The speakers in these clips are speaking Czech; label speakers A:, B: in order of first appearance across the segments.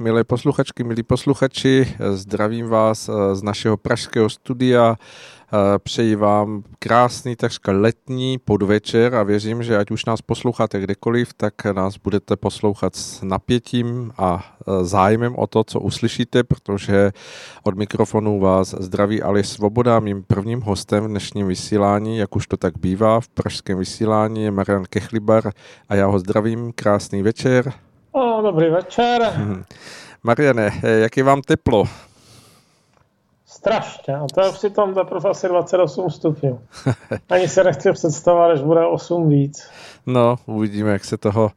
A: milé posluchačky, milí posluchači, zdravím vás z našeho pražského studia. Přeji vám krásný, takřka letní podvečer a věřím, že ať už nás posloucháte kdekoliv, tak nás budete poslouchat s napětím a zájmem o to, co uslyšíte, protože od mikrofonu vás zdraví Ali Svoboda. Mým prvním hostem v dnešním vysílání, jak už to tak bývá v pražském vysílání, je Marian Kechlibar a já ho zdravím. Krásný večer.
B: O, dobrý večer.
A: Mariane, jak je vám teplo?
B: Strašně. A to je při tom teprve asi 28 stupňů. Ani se nechci představovat, až bude 8 víc.
A: No, uvidíme, jak se toho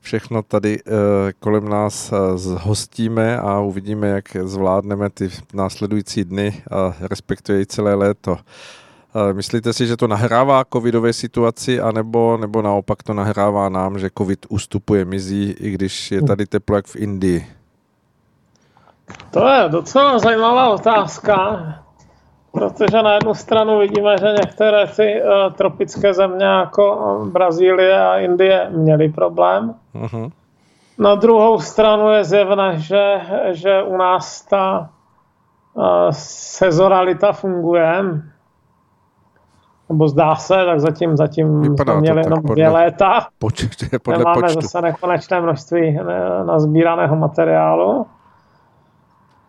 A: všechno tady uh, kolem nás uh, zhostíme a uvidíme, jak zvládneme ty následující dny a respektuje i celé léto. Uh, myslíte si, že to nahrává covidové situaci, anebo nebo naopak to nahrává nám, že covid ustupuje, mizí, i když je tady teplo jak v Indii?
B: To je docela zajímavá otázka, protože na jednu stranu vidíme, že některé ty uh, tropické země jako Brazílie a Indie měly problém. Uh-huh. Na druhou stranu je zjevné, že, že u nás ta uh, sezoralita funguje. Nebo zdá se, tak zatím, zatím
A: Vypadá
B: jsme měli jenom dvě léta.
A: Počet, podle
B: Nemáme
A: počtu.
B: zase nekonečné množství nazbíraného materiálu.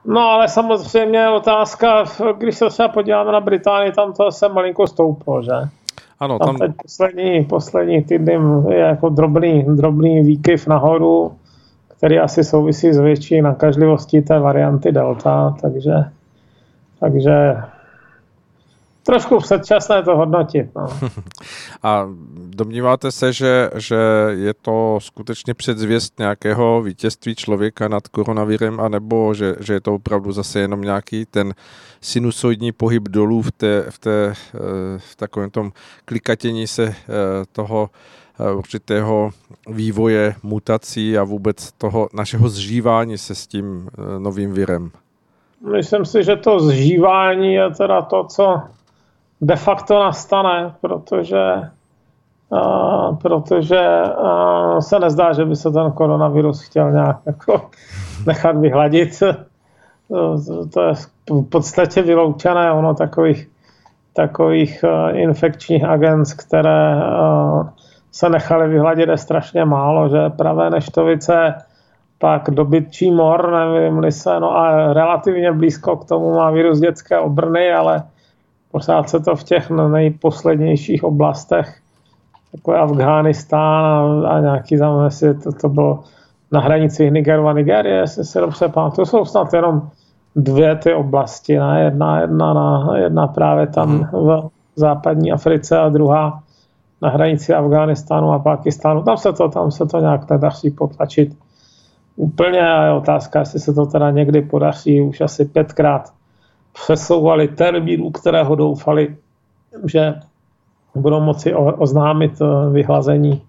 B: No ale samozřejmě je otázka, když se třeba podíváme na Británii, tam to se malinko stouplo, že?
A: Ano,
B: tam,
A: tam...
B: teď poslední, poslední týdny je jako drobný, drobný výkyv nahoru, který asi souvisí s větší nakažlivostí té varianty Delta, takže, takže trošku předčasné to hodnotit. No.
A: A domníváte se, že, že je to skutečně předzvěst nějakého vítězství člověka nad koronavirem, anebo že, že je to opravdu zase jenom nějaký ten sinusoidní pohyb dolů v, té, v, té, v takovém tom klikatění se toho určitého vývoje mutací a vůbec toho našeho zžívání se s tím novým virem?
B: Myslím si, že to zžívání je teda to, co de facto nastane, protože, uh, protože uh, se nezdá, že by se ten koronavirus chtěl nějak jako nechat vyhladit. To, je v podstatě vyloučené, ono takových, takových uh, infekčních agent, které uh, se nechaly vyhladit, je strašně málo, že pravé neštovice, pak dobytčí mor, nevím se, no a relativně blízko k tomu má virus dětské obrny, ale pořád se to v těch nejposlednějších oblastech, jako je Afghánistán a, a nějaký tam, jestli to, to bylo na hranici Nigeru a Nigerie, jestli se dobře pamatuju, jsou snad jenom dvě ty oblasti, ne? Jedna, jedna, na, jedna právě tam hmm. v západní Africe a druhá na hranici Afghánistánu a Pakistánu. Tam se to, tam se to nějak nedaří potlačit úplně a je otázka, jestli se to teda někdy podaří už asi pětkrát přesouvali termín, u kterého doufali, že budou moci oznámit eh, vyhlazení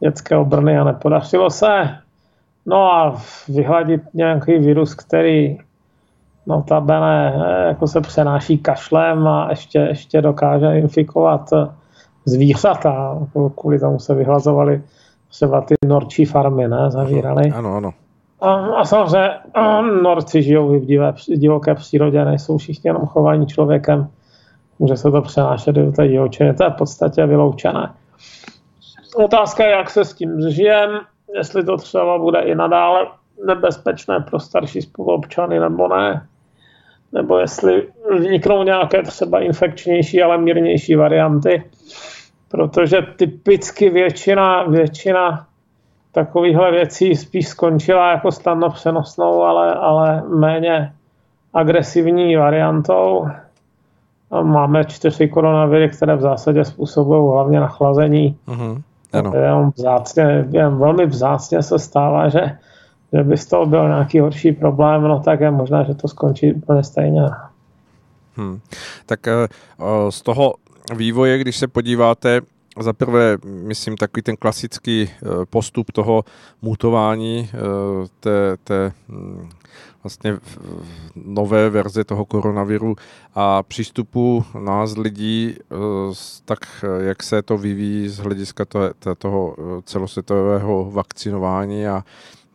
B: dětské obrny a nepodařilo se. No a vyhladit nějaký virus, který notabene eh, jako se přenáší kašlem a ještě, ještě dokáže infikovat eh, zvířata. Kvůli tomu se vyhlazovali třeba ty norčí farmy, ne, zavírali.
A: Ano, ano.
B: A, samozřejmě norci žijou v divé, divoké přírodě, nejsou všichni jenom chování člověkem. Může se to přenášet do té divočiny, to je v podstatě vyloučené. Otázka je, jak se s tím zžijem, jestli to třeba bude i nadále nebezpečné pro starší spoluobčany nebo ne, nebo jestli vzniknou nějaké třeba infekčnější, ale mírnější varianty, protože typicky většina, většina takovýchhle věcí spíš skončila jako snadno přenosnou, ale, ale méně agresivní variantou. Máme čtyři koronaviry, které v zásadě způsobují hlavně nachlazení.
A: Mm-hmm. Ano.
B: Jen, vzácně, jen velmi vzácně se stává, že, že by z toho byl nějaký horší problém, no tak je možné, že to skončí úplně stejně.
A: Hmm. Tak z toho vývoje, když se podíváte za prvé, myslím, takový ten klasický eh, postup toho mutování eh, té, té hm, vlastně nové verze toho koronaviru a přístupu nás lidí, eh, tak jak se to vyvíjí z hlediska toho celosvětového vakcinování a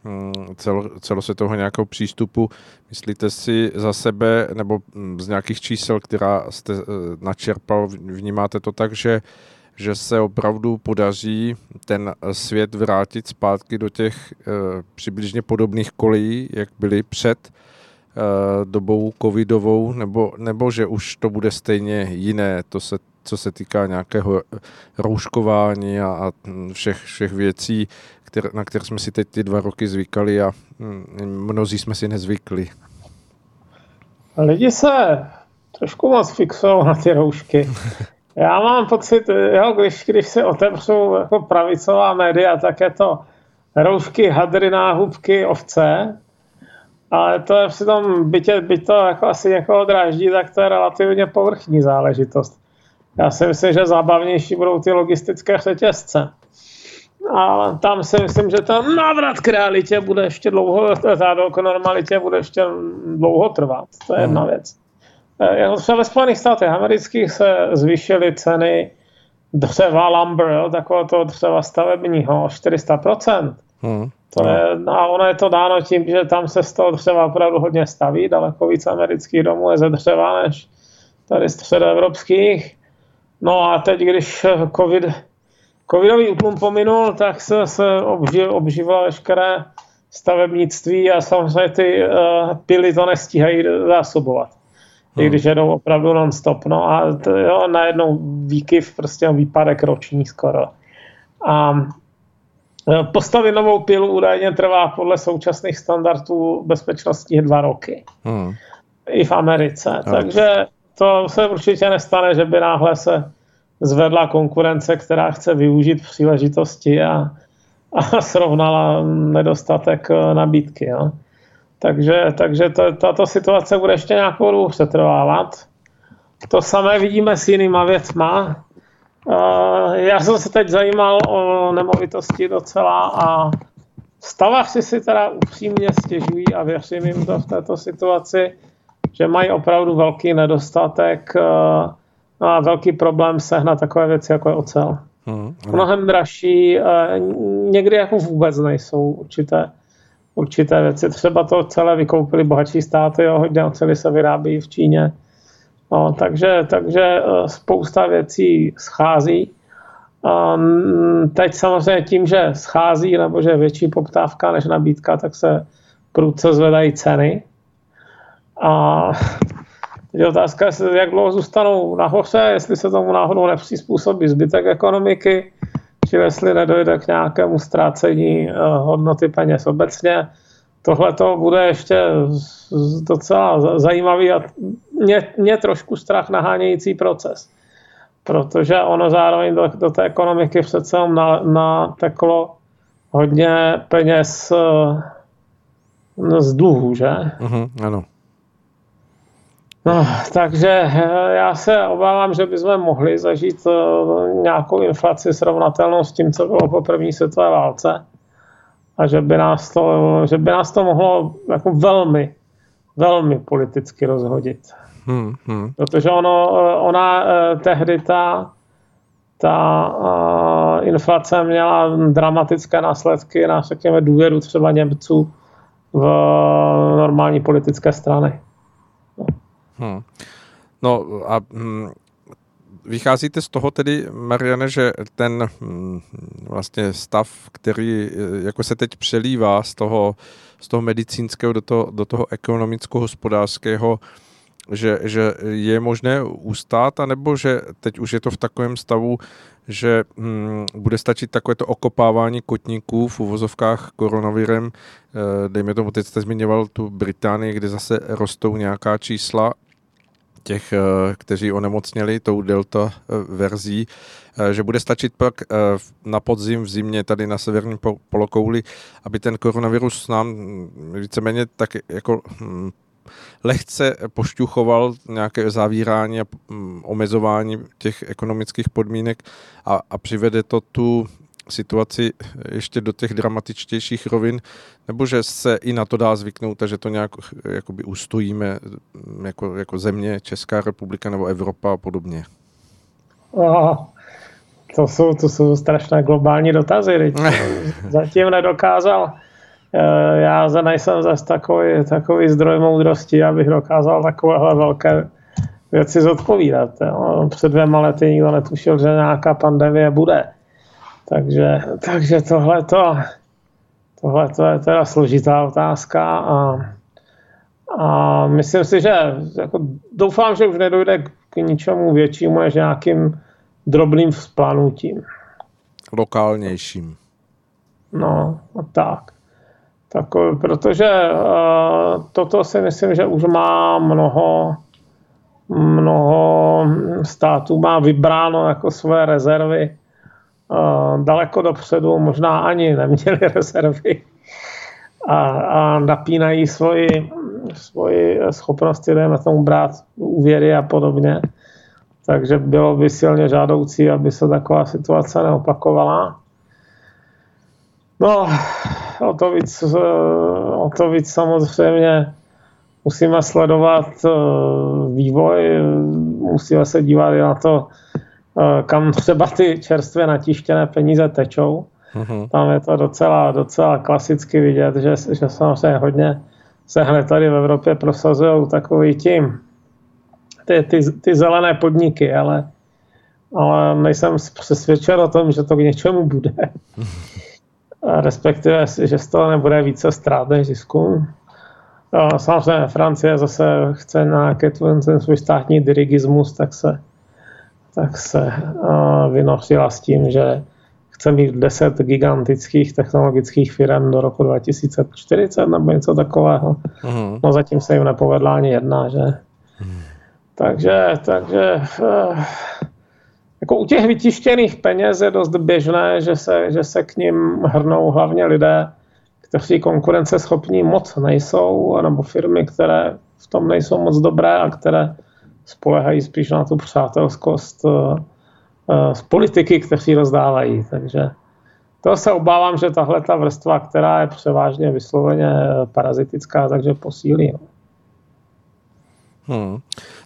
A: hm, cel, celosvětového nějakého přístupu. Myslíte si za sebe, nebo hm, z nějakých čísel, která jste načerpal, vnímáte to tak, že že se opravdu podaří ten svět vrátit zpátky do těch e, přibližně podobných kolejí, jak byly před e, dobou covidovou, nebo, nebo že už to bude stejně jiné, to se, co se týká nějakého rouškování a, a všech, všech věcí, které, na které jsme si teď ty dva roky zvykali a hm, mnozí jsme si nezvykli.
B: Lidi se trošku moc fixují na ty roušky. Já mám pocit, jo, když, když se otevřou jako pravicová média, tak je to roušky, hadry, náhubky, ovce, ale to je přitom, byť, byť to jako asi někoho dráždí, tak to je relativně povrchní záležitost. Já si myslím, že zábavnější budou ty logistické řetězce. A tam si myslím, že ten návrat k realitě bude ještě dlouho, k normalitě bude ještě dlouho trvat. To je jedna hmm. věc. Jako třeba ve Spojených státech amerických se zvýšily ceny dřeva lumber, jo, takového toho dřeva stavebního o 400%. Hmm. To je, a ono je to dáno tím, že tam se z toho dřeva opravdu hodně staví, daleko víc amerických domů je ze dřeva než tady středoevropských. No a teď, když COVID, covidový útlum pominul, tak se, se obživ, obživilo veškeré stavebnictví a samozřejmě ty uh, pily to nestíhají zásobovat hmm. i když jedou opravdu non-stop. No a to, jo, najednou výkyv, prostě výpadek roční skoro. A e, postavit novou pilu údajně trvá podle současných standardů bezpečnosti dva roky. Hmm. I v Americe. Hmm. Takže to se určitě nestane, že by náhle se zvedla konkurence, která chce využít příležitosti a, a srovnala nedostatek e, nabídky. Jo. Takže, takže to, tato situace bude ještě nějakou dobu přetrvávat. To samé vidíme s jinýma věcma. Já jsem se teď zajímal o nemovitosti docela a stavaři si teda upřímně stěžují a věřím jim to v této situaci, že mají opravdu velký nedostatek a velký problém sehnat takové věci, jako je ocel. Hmm, Mnohem dražší, někdy jako vůbec nejsou určité určité věci. Třeba to celé vykoupili bohatší státy, jo, hodně oceli se vyrábí v Číně. No, takže, takže eh, spousta věcí schází. Um, teď samozřejmě tím, že schází nebo že je větší poptávka než nabídka, tak se prudce zvedají ceny. A je otázka, jak dlouho zůstanou nahoře, jestli se tomu náhodou nepřizpůsobí zbytek ekonomiky, či jestli nedojde k nějakému ztrácení eh, hodnoty peněz obecně. Tohle to bude ještě docela zajímavý a mě, mě trošku strach nahánějící proces. Protože ono zároveň do, do té ekonomiky přece na, nateklo hodně peněz eh, z dluhů, že?
A: Uh-huh, ano.
B: No, takže eh, já se obávám, že bychom mohli zažít eh, nějakou inflaci srovnatelnou s tím, co bylo po první světové válce. A že by nás to, že by nás to mohlo jako velmi, velmi politicky rozhodit. Hmm, hmm. Protože ono, eh, ona tehdy ta, ta uh, inflace měla dramatické následky na, řekněme, důvěru třeba Němců v normální politické strany.
A: Hmm. No a hm, vycházíte z toho tedy, Mariane, že ten hm, vlastně stav, který eh, jako se teď přelívá z toho, z toho medicínského do toho, do toho ekonomicko-hospodářského, že, že je možné ustát, anebo že teď už je to v takovém stavu, že hm, bude stačit takové to okopávání kotníků v uvozovkách koronavirem. E, dejme tomu, teď jste zmiňoval tu Británii, kde zase rostou nějaká čísla těch, eh, kteří onemocněli tou delta eh, verzí, eh, že bude stačit pak na podzim, v zimě tady na severním polokouli, aby ten koronavirus nám hm, víceméně tak jako hm, lehce pošťuchoval nějaké zavírání a hm, omezování těch ekonomických podmínek a, a přivede to tu situaci ještě do těch dramatičtějších rovin, nebo že se i na to dá zvyknout a že to nějak jakoby ustojíme jako, jako země, Česká republika nebo Evropa a podobně?
B: Oh, to jsou, to jsou strašné globální dotazy. Zatím nedokázal já za nejsem zase takový, takový zdroj moudrosti, abych dokázal takovéhle velké věci zodpovídat. Jo. Před dvěma lety nikdo netušil, že nějaká pandemie bude. Takže, takže tohle to, tohle to je teda složitá otázka a, a myslím si, že jako, doufám, že už nedojde k ničemu většímu než nějakým drobným vzplanutím.
A: Lokálnějším.
B: No, tak. tak protože uh, toto si myslím, že už má mnoho, mnoho států má vybráno jako své rezervy daleko dopředu, možná ani neměli rezervy a, a napínají svoji, svoji schopnosti, dejme tomu brát úvěry a podobně. Takže bylo by silně žádoucí, aby se taková situace neopakovala. No, o to víc, o to víc samozřejmě musíme sledovat eh, vývoj, musíme se dívat na to, eh, kam třeba ty čerstvě natištěné peníze tečou. Mm-hmm. Tam je to docela, docela klasicky vidět, že, že samozřejmě hodně se hned tady v Evropě prosazují takový tím ty, ty, ty zelené podniky, ale, ale nejsem přesvědčen o tom, že to k něčemu bude. Respektive, že z toho nebude více ztrát než zisku. Samozřejmě Francie zase chce nějaký ten svůj státní dirigismus, tak se, tak se vynosila s tím, že chce mít 10 gigantických technologických firm do roku 2040 nebo něco takového. Uh-huh. No zatím se jim nepovedla ani jedna, že? Uh-huh. Takže, takže eh, jako u těch vytištěných peněz je dost běžné, že se, že se k ním hrnou hlavně lidé, kteří konkurenceschopní moc nejsou, nebo firmy, které v tom nejsou moc dobré a které spolehají spíš na tu přátelskost eh, eh, z politiky, kteří rozdávají. Takže to se obávám, že tahle ta vrstva, která je převážně vysloveně parazitická, takže posílí. No.
A: Hmm.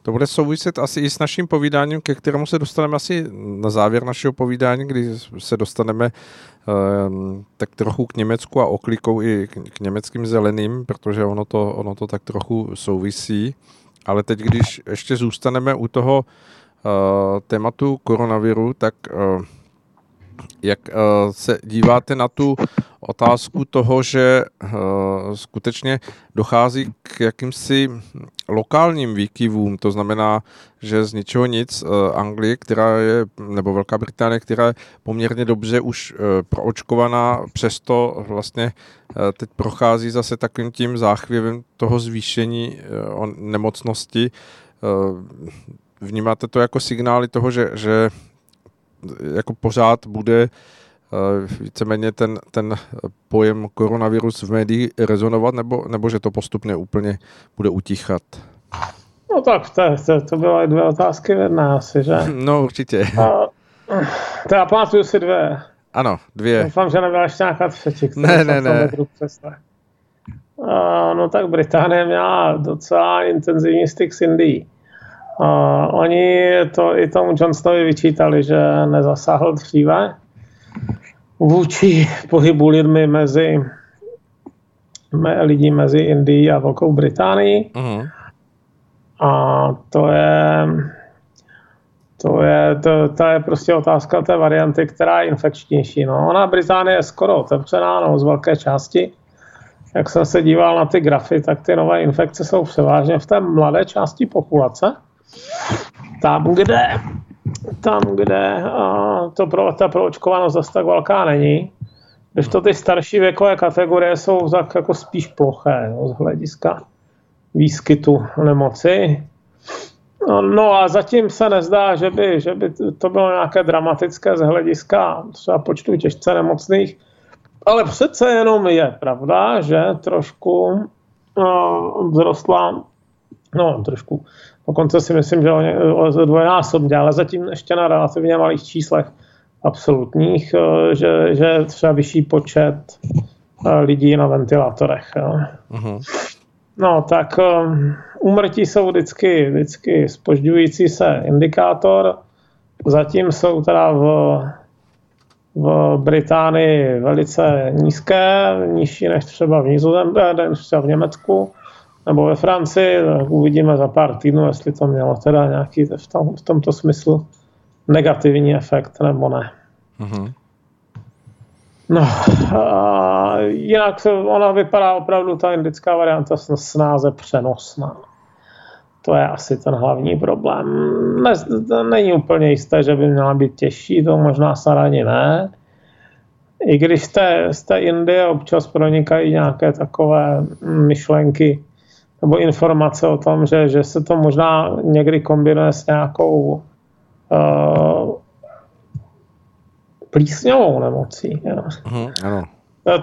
A: To bude souviset asi i s naším povídáním, ke kterému se dostaneme asi na závěr našeho povídání, kdy se dostaneme um, tak trochu k Německu a oklikou i k, k německým zeleným, protože ono to, ono to tak trochu souvisí. Ale teď, když ještě zůstaneme u toho uh, tématu koronaviru, tak uh, jak uh, se díváte na tu otázku toho, že uh, skutečně dochází k jakýmsi lokálním výkyvům, to znamená, že z ničeho nic uh, Anglie, která je, nebo Velká Británie, která je poměrně dobře už uh, proočkovaná, přesto vlastně uh, teď prochází zase takovým tím záchvěvem toho zvýšení uh, nemocnosti. Uh, vnímáte to jako signály toho, že, že jako pořád bude eh, víceméně ten, ten pojem koronavirus v médiích rezonovat, nebo, nebo že to postupně úplně bude utichat?
B: No tak, to, to, to byly dvě otázky v jedné asi, že?
A: No určitě.
B: A, to já pamatuju si dvě.
A: Ano, dvě.
B: Doufám, že nebyla ještě nějaká třetí.
A: Ne, ne, ne.
B: A, no tak Británie měla docela intenzivní styk s Indií. A oni to i tomu Johnsonovi vyčítali, že nezasáhl dříve vůči pohybu lidmi mezi me, lidí mezi Indií a Velkou Británií. Uh-huh. A to je to je, to, to je prostě otázka té varianty, která je infekčnější. No. Ona Británie je skoro otevřená, no, z velké části. Jak jsem se díval na ty grafy, tak ty nové infekce jsou převážně v té mladé části populace tam, kde, tam, kde to pro, ta proočkovanost zase tak velká není, když to ty starší věkové kategorie jsou tak jako spíš ploché no, z hlediska výskytu nemoci. No, no a zatím se nezdá, že by, že by to bylo nějaké dramatické z hlediska třeba počtu těžce nemocných, ale přece jenom je pravda, že trošku uh, vzrostla, no trošku Dokonce si myslím, že o dvojnásobně, ale zatím ještě na relativně malých číslech absolutních, eh, že, že třeba vyšší počet eh, lidí na ventilátorech. Uh-huh. No, tak umrtí eh, jsou vždycky, vždycky spožďující se indikátor. Zatím jsou teda v, v Británii velice nízké, nižší než třeba v Nizozemí, než třeba v Německu nebo ve Francii. Uvidíme za pár týdnů, jestli to mělo teda nějaký v, tom, v tomto smyslu negativní efekt nebo ne. Mm-hmm. No, a jinak ona vypadá opravdu ta indická varianta snáze přenosná. To je asi ten hlavní problém. Ne, není úplně jisté, že by měla být těžší, to možná sarani ne. I když z té, z té Indie občas pronikají nějaké takové myšlenky nebo informace o tom, že, že se to možná někdy kombinuje s nějakou uh, plísňovou nemocí.
A: Uh-huh, ano.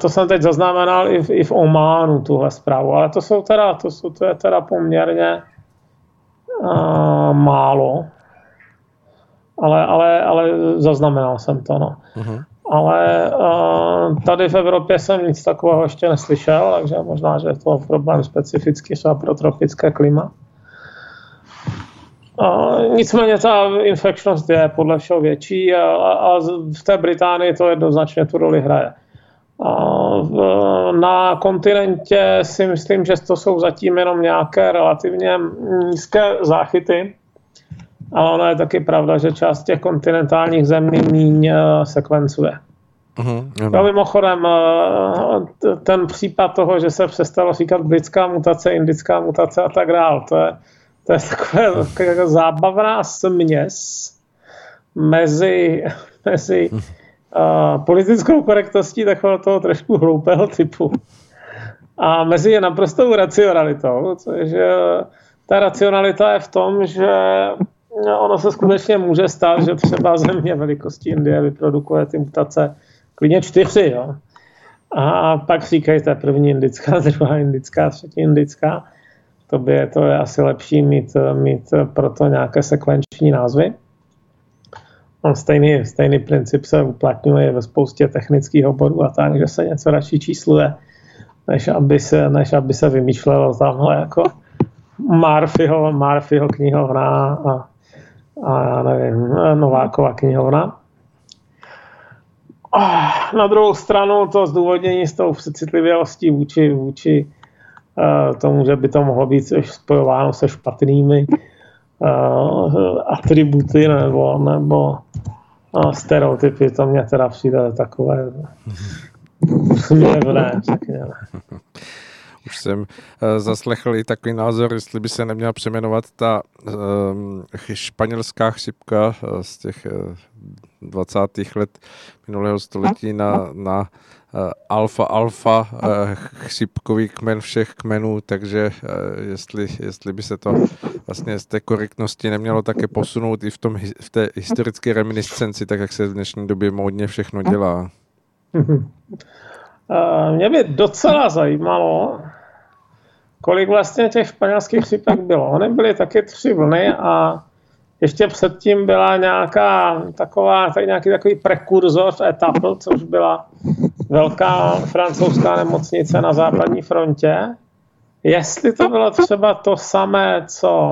B: To jsem teď zaznamenal i v, i v Ománu, tuhle zprávu, ale to jsou teda, to, jsou, to je teda poměrně uh, málo, ale, ale, ale zaznamenal jsem to, no. Uh-huh. Ale uh, tady v Evropě jsem nic takového ještě neslyšel, takže možná, že je to problém specificky třeba pro tropické klima. Uh, nicméně ta infekčnost je podle všeho větší a, a v té Británii to jednoznačně tu roli hraje. Na kontinentě si myslím, že to jsou zatím jenom nějaké relativně nízké záchyty, ale ono je taky pravda, že část těch kontinentálních zemí míň eh, sekvencuje. Uh-huh, no, mimochodem, eh, ten případ toho, že se přestalo říkat britská mutace, indická mutace a tak dále, to je, to je takové, taková zábavná směs mezi, mezi uh, politickou korektností takového toho trošku hloupého typu a mezi je naprostou racionalitou, což ta racionalita je v tom, že ono se skutečně může stát, že třeba země velikosti Indie vyprodukuje ty mutace klidně čtyři, jo. A pak říkejte první indická, druhá indická, třetí indická. To, by je, to je asi lepší mít, mít proto nějaké sekvenční názvy. On stejný, stejný princip se uplatňuje ve spoustě technických oborů a tak, že se něco radši čísluje, než aby se, než aby se vymýšlelo tamhle jako Marfyho, Marfyho knihovna a a já nevím, Novákova knihovna. Na druhou stranu to zdůvodnění s tou citlivělostí vůči, vůči uh, tomu, že by to mohlo být spojováno se špatnými uh, atributy nebo, nebo uh, stereotypy, to mě teda přijde takové směvné, řekněme.
A: Už jsem uh, zaslechl i takový názor, jestli by se neměla přeměnovat ta uh, španělská chřipka uh, z těch uh, 20. let minulého století na, na uh, alfa alfa uh, chřipkový kmen všech kmenů, takže uh, jestli, jestli by se to vlastně z té korektnosti nemělo také posunout i v, tom, v té historické reminiscenci, tak jak se v dnešní době módně všechno dělá.
B: Mě by docela zajímalo, kolik vlastně těch španělských chřipek bylo. Ony byly taky tři vlny a ještě předtím byla nějaká taková, tak nějaký takový prekurzor etapl, což byla velká francouzská nemocnice na západní frontě. Jestli to bylo třeba to samé, co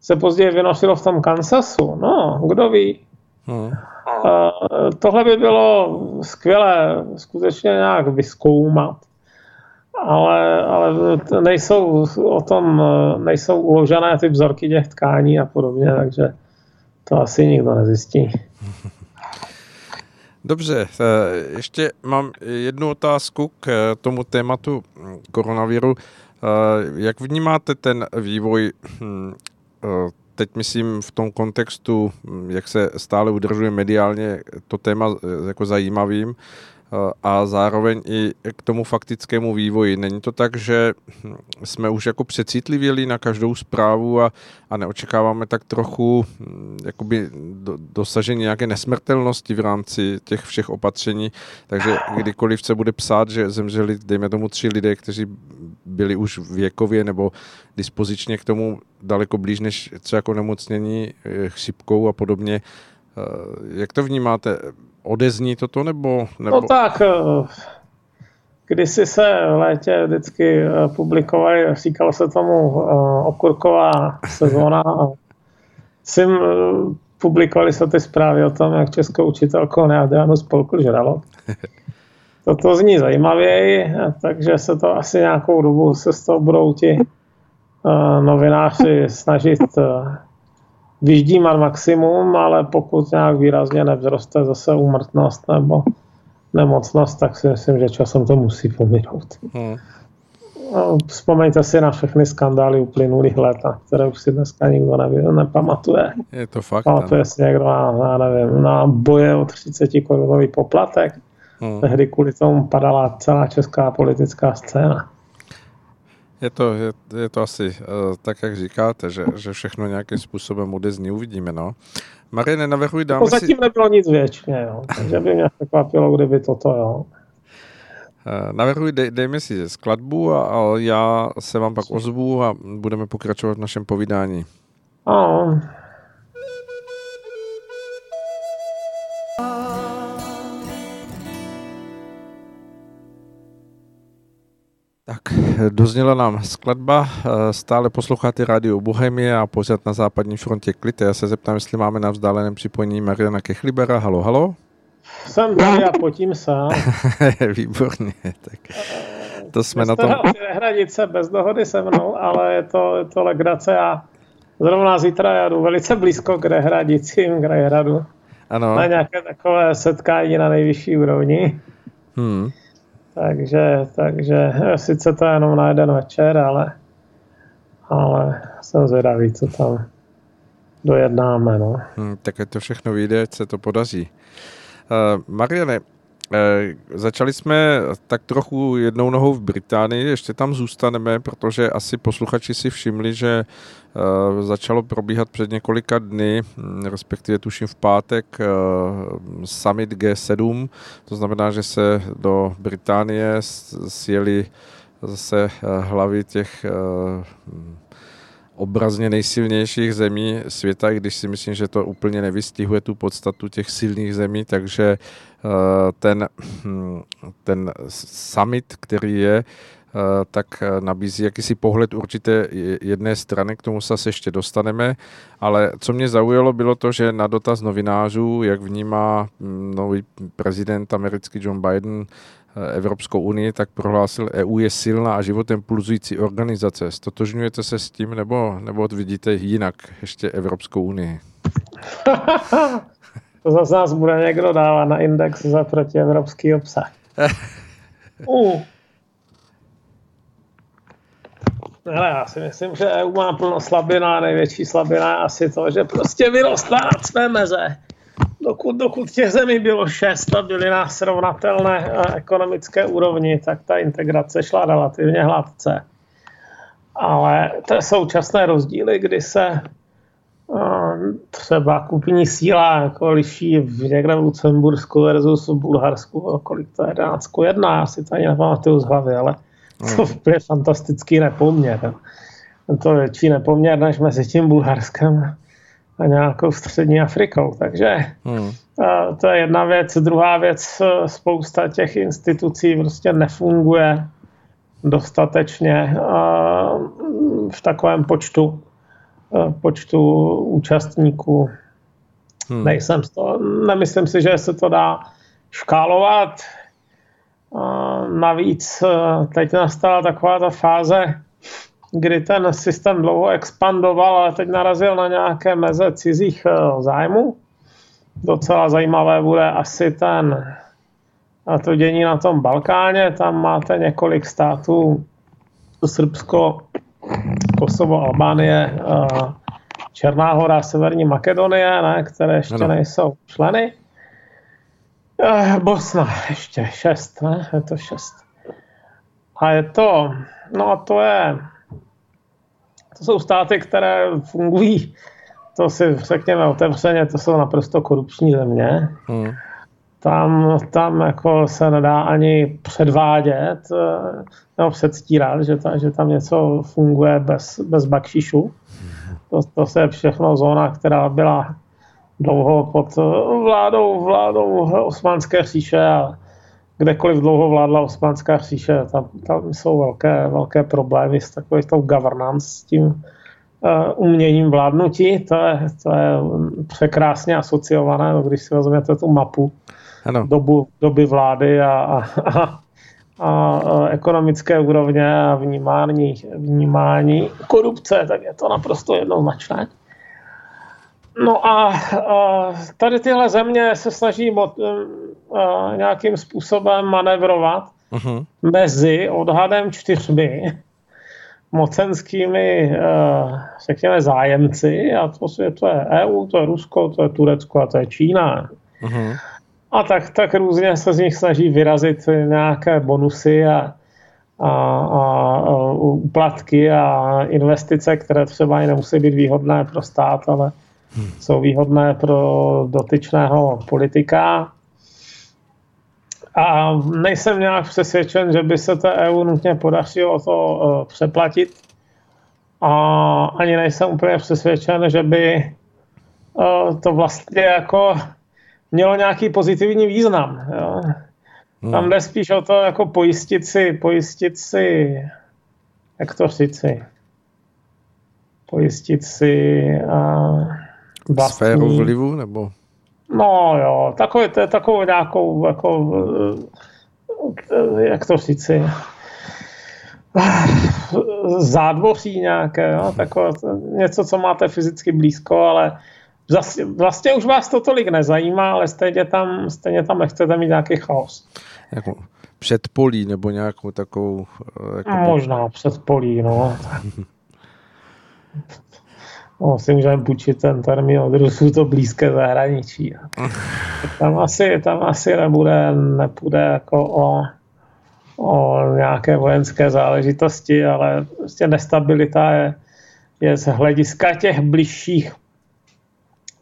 B: se později vynosilo v tom Kansasu, no, kdo ví. Hmm. tohle by bylo skvělé skutečně nějak vyskoumat ale, ale nejsou o tom, nejsou uložené ty vzorky těch tkání a podobně, takže to asi nikdo nezjistí.
A: Dobře, eh, ještě mám jednu otázku k tomu tématu koronaviru. Eh, jak vnímáte ten vývoj, hm, eh, teď myslím v tom kontextu, jak se stále udržuje mediálně to téma jako zajímavým, a zároveň i k tomu faktickému vývoji. Není to tak, že jsme už jako přecitlivěli na každou zprávu a, a neočekáváme tak trochu hm, jakoby do, dosažení nějaké nesmrtelnosti v rámci těch všech opatření, takže kdykoliv se bude psát, že zemřeli, dejme tomu, tři lidé, kteří byli už věkově nebo dispozičně k tomu daleko blíž než třeba jako nemocnění eh, chřipkou a podobně. Eh, jak to vnímáte? Odezní toto, nebo, nebo...
B: No tak, eh, kdysi se v létě vždycky eh, publikovali, říkalo se tomu eh, okurková sezóna. Jsem publikovali se ty zprávy o tom, jak českou učitelkou Neadrianu spolkl žralok. Toto zní zajímavěji, takže se to asi nějakou dobu se z toho budou ti novináři snažit vyždímat maximum, ale pokud nějak výrazně nevzroste zase úmrtnost nebo nemocnost, tak si myslím, že časem to musí pominout. Hmm. Vzpomeňte si na všechny skandály uplynulých let, které už si dneska nikdo neví, nepamatuje.
A: Je to fakt.
B: Pamatuje si někdo na, na, nevím, na boje o 30 korunový poplatek. Hmm. Tehdy kvůli tomu padala celá česká politická scéna.
A: Je to, je, je to asi uh, tak, jak říkáte, že, že všechno nějakým způsobem odezní, uvidíme, no. Marie, navrhuji, dáme
B: to zatím si... nebylo nic věčně, jo. takže by mě překvapilo, kdyby toto, jo.
A: Uh, navrhuji, dej, dejme si skladbu a, a já se vám pak ozvu a budeme pokračovat v našem povídání.
B: Ano.
A: Tak, dozněla nám skladba, eh, stále posloucháte rádio Bohemie a pořád na západní frontě Klite. Já se zeptám, jestli máme na vzdáleném připojení Mariana Kechlibera. Halo, halo?
B: Jsem tady a potím se.
A: Výborně, tak to jsme na tom.
B: Hradice bez dohody se mnou, ale je to, je to legrace a zrovna zítra já jdu velice blízko k Hradicím, k Hradu. Ano. Na nějaké takové setkání na nejvyšší úrovni. Hmm. Takže, takže sice to je jenom na jeden večer, ale, ale jsem zvědavý, co tam dojednáme. No.
A: Hmm, tak to všechno vyjde, se to podaří. Uh, Mariane, Eh, začali jsme tak trochu jednou nohou v Británii, ještě tam zůstaneme, protože asi posluchači si všimli, že začalo probíhat před několika dny, hm, respektive tuším v pátek, eh, summit G7, to znamená, že se do Británie sjeli zase hlavy těch obrazně nejsilnějších zemí světa, i když si myslím, že to úplně nevystihuje tu podstatu těch silných zemí, takže eh, ten, hm, ten summit, který je, eh, tak nabízí jakýsi pohled určité jedné strany, k tomu se ještě dostaneme, ale co mě zaujalo, bylo to, že na dotaz novinářů, jak vnímá hm, nový prezident americký John Biden Eh, Evropskou unii, tak prohlásil, EU je silná a životem pulzující organizace. Stotožňujete se s tím, nebo, nebo vidíte jinak ještě Evropskou unii?
B: to zase nás bude někdo dávat na index za protievropský obsah. uh. Hele, já si myslím, že EU má plno slabina největší slabina je asi to, že prostě vyrostla nad své meze dokud, dokud těch zemí bylo šest a byly na srovnatelné eh, ekonomické úrovni, tak ta integrace šla relativně hladce. Ale to současné rozdíly, kdy se eh, třeba kupní síla jako liší v někde v Lucembursku versus v Bulharsku, kolik to je 11 jedna, já si to ani nepamatuju z hlavy, ale to hmm. je fantastický nepoměr. To je větší nepoměr než mezi tím Bulharskem a nějakou střední Afrikou. Takže hmm. to je jedna věc. Druhá věc, spousta těch institucí prostě nefunguje dostatečně v takovém počtu, počtu účastníků. Hmm. Nejsem to, nemyslím si, že se to dá škálovat. Navíc teď nastala taková ta fáze, kdy ten systém dlouho expandoval, ale teď narazil na nějaké meze cizích eh, zájmů. Docela zajímavé bude asi ten a to dění na tom Balkáně. Tam máte několik států, Srbsko, Kosovo, Albánie, eh, Černá hora, Severní Makedonie, ne, které ještě ano. nejsou členy. Eh, Bosna ještě šest, ne? Je to šest. A je to, no a to je to jsou státy, které fungují, to si řekněme otevřeně, to jsou naprosto korupční země. Hmm. Tam, tam jako se nedá ani předvádět eh, nebo předstírat, že, ta, že tam něco funguje bez, bez bakšišu. To, to se je všechno zóna, která byla dlouho pod vládou, vládou osmanské říše a kdekoliv dlouho vládla osmanská říše, tam, tam jsou velké, velké problémy s takovou tou governance, s tím uměním vládnutí, to je, to je překrásně asociované, no, když si vezmete tu mapu ano. Dobu, doby vlády a, a, a, a ekonomické úrovně a vnímání, vnímání korupce, tak je to naprosto jednoznačné. No a, a tady tyhle země se snaží mo, a, nějakým způsobem manevrovat uh-huh. mezi odhadem čtyřmi mocenskými, řekněme, zájemci, a to je, to je EU, to je Rusko, to je Turecko a to je Čína. Uh-huh. A tak, tak různě se z nich snaží vyrazit nějaké bonusy a, a, a, a úplatky a investice, které třeba i nemusí být výhodné pro stát, ale hmm. jsou výhodné pro dotyčného politika. A nejsem nějak přesvědčen, že by se té EU nutně podařilo to uh, přeplatit. A ani nejsem úplně přesvědčen, že by uh, to vlastně jako mělo nějaký pozitivní význam. Jo. Hmm. Tam jde spíš o to, jako pojistit si, pojistit si, jak to říci, pojistit si uh,
A: vlastní... Sféru vlivu, nebo?
B: No jo, takový, to je takovou nějakou, jako, jak to říci, zádvoří nějaké, no, takové, něco, co máte fyzicky blízko, ale Vlastně, vlastně už vás to tolik nezajímá, ale stejně tam, stejně tam nechcete mít nějaký chaos.
A: Jako předpolí nebo nějakou takovou...
B: Eh, jako... Možná předpolí, no. no si můžeme půjčit ten termín od Rusů to blízké zahraničí. Tam asi, tam asi nebude, nepůjde jako o, o nějaké vojenské záležitosti, ale prostě nestabilita je, je z hlediska těch bližších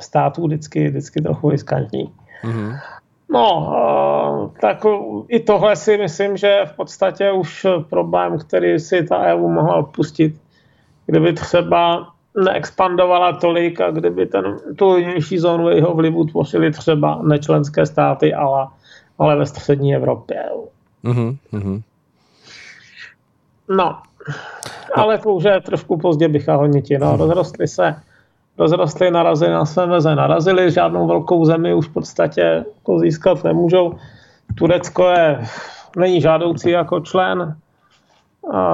B: států vždycky, vždycky trochu riskantní. Mm-hmm. No, tak i tohle si myslím, že v podstatě už problém, který si ta EU mohla odpustit, kdyby třeba neexpandovala tolik a kdyby ten, tu jinější zónu jeho vlivu tvořili třeba nečlenské státy, ale, ale ve střední Evropě. Mm-hmm. No, ale to už je trošku pozdě bycha honiti. No, rozrostly se rozrostly, narazili na své meze, narazili, žádnou velkou zemi už v podstatě jako získat nemůžou. Turecko je, není žádoucí jako člen, a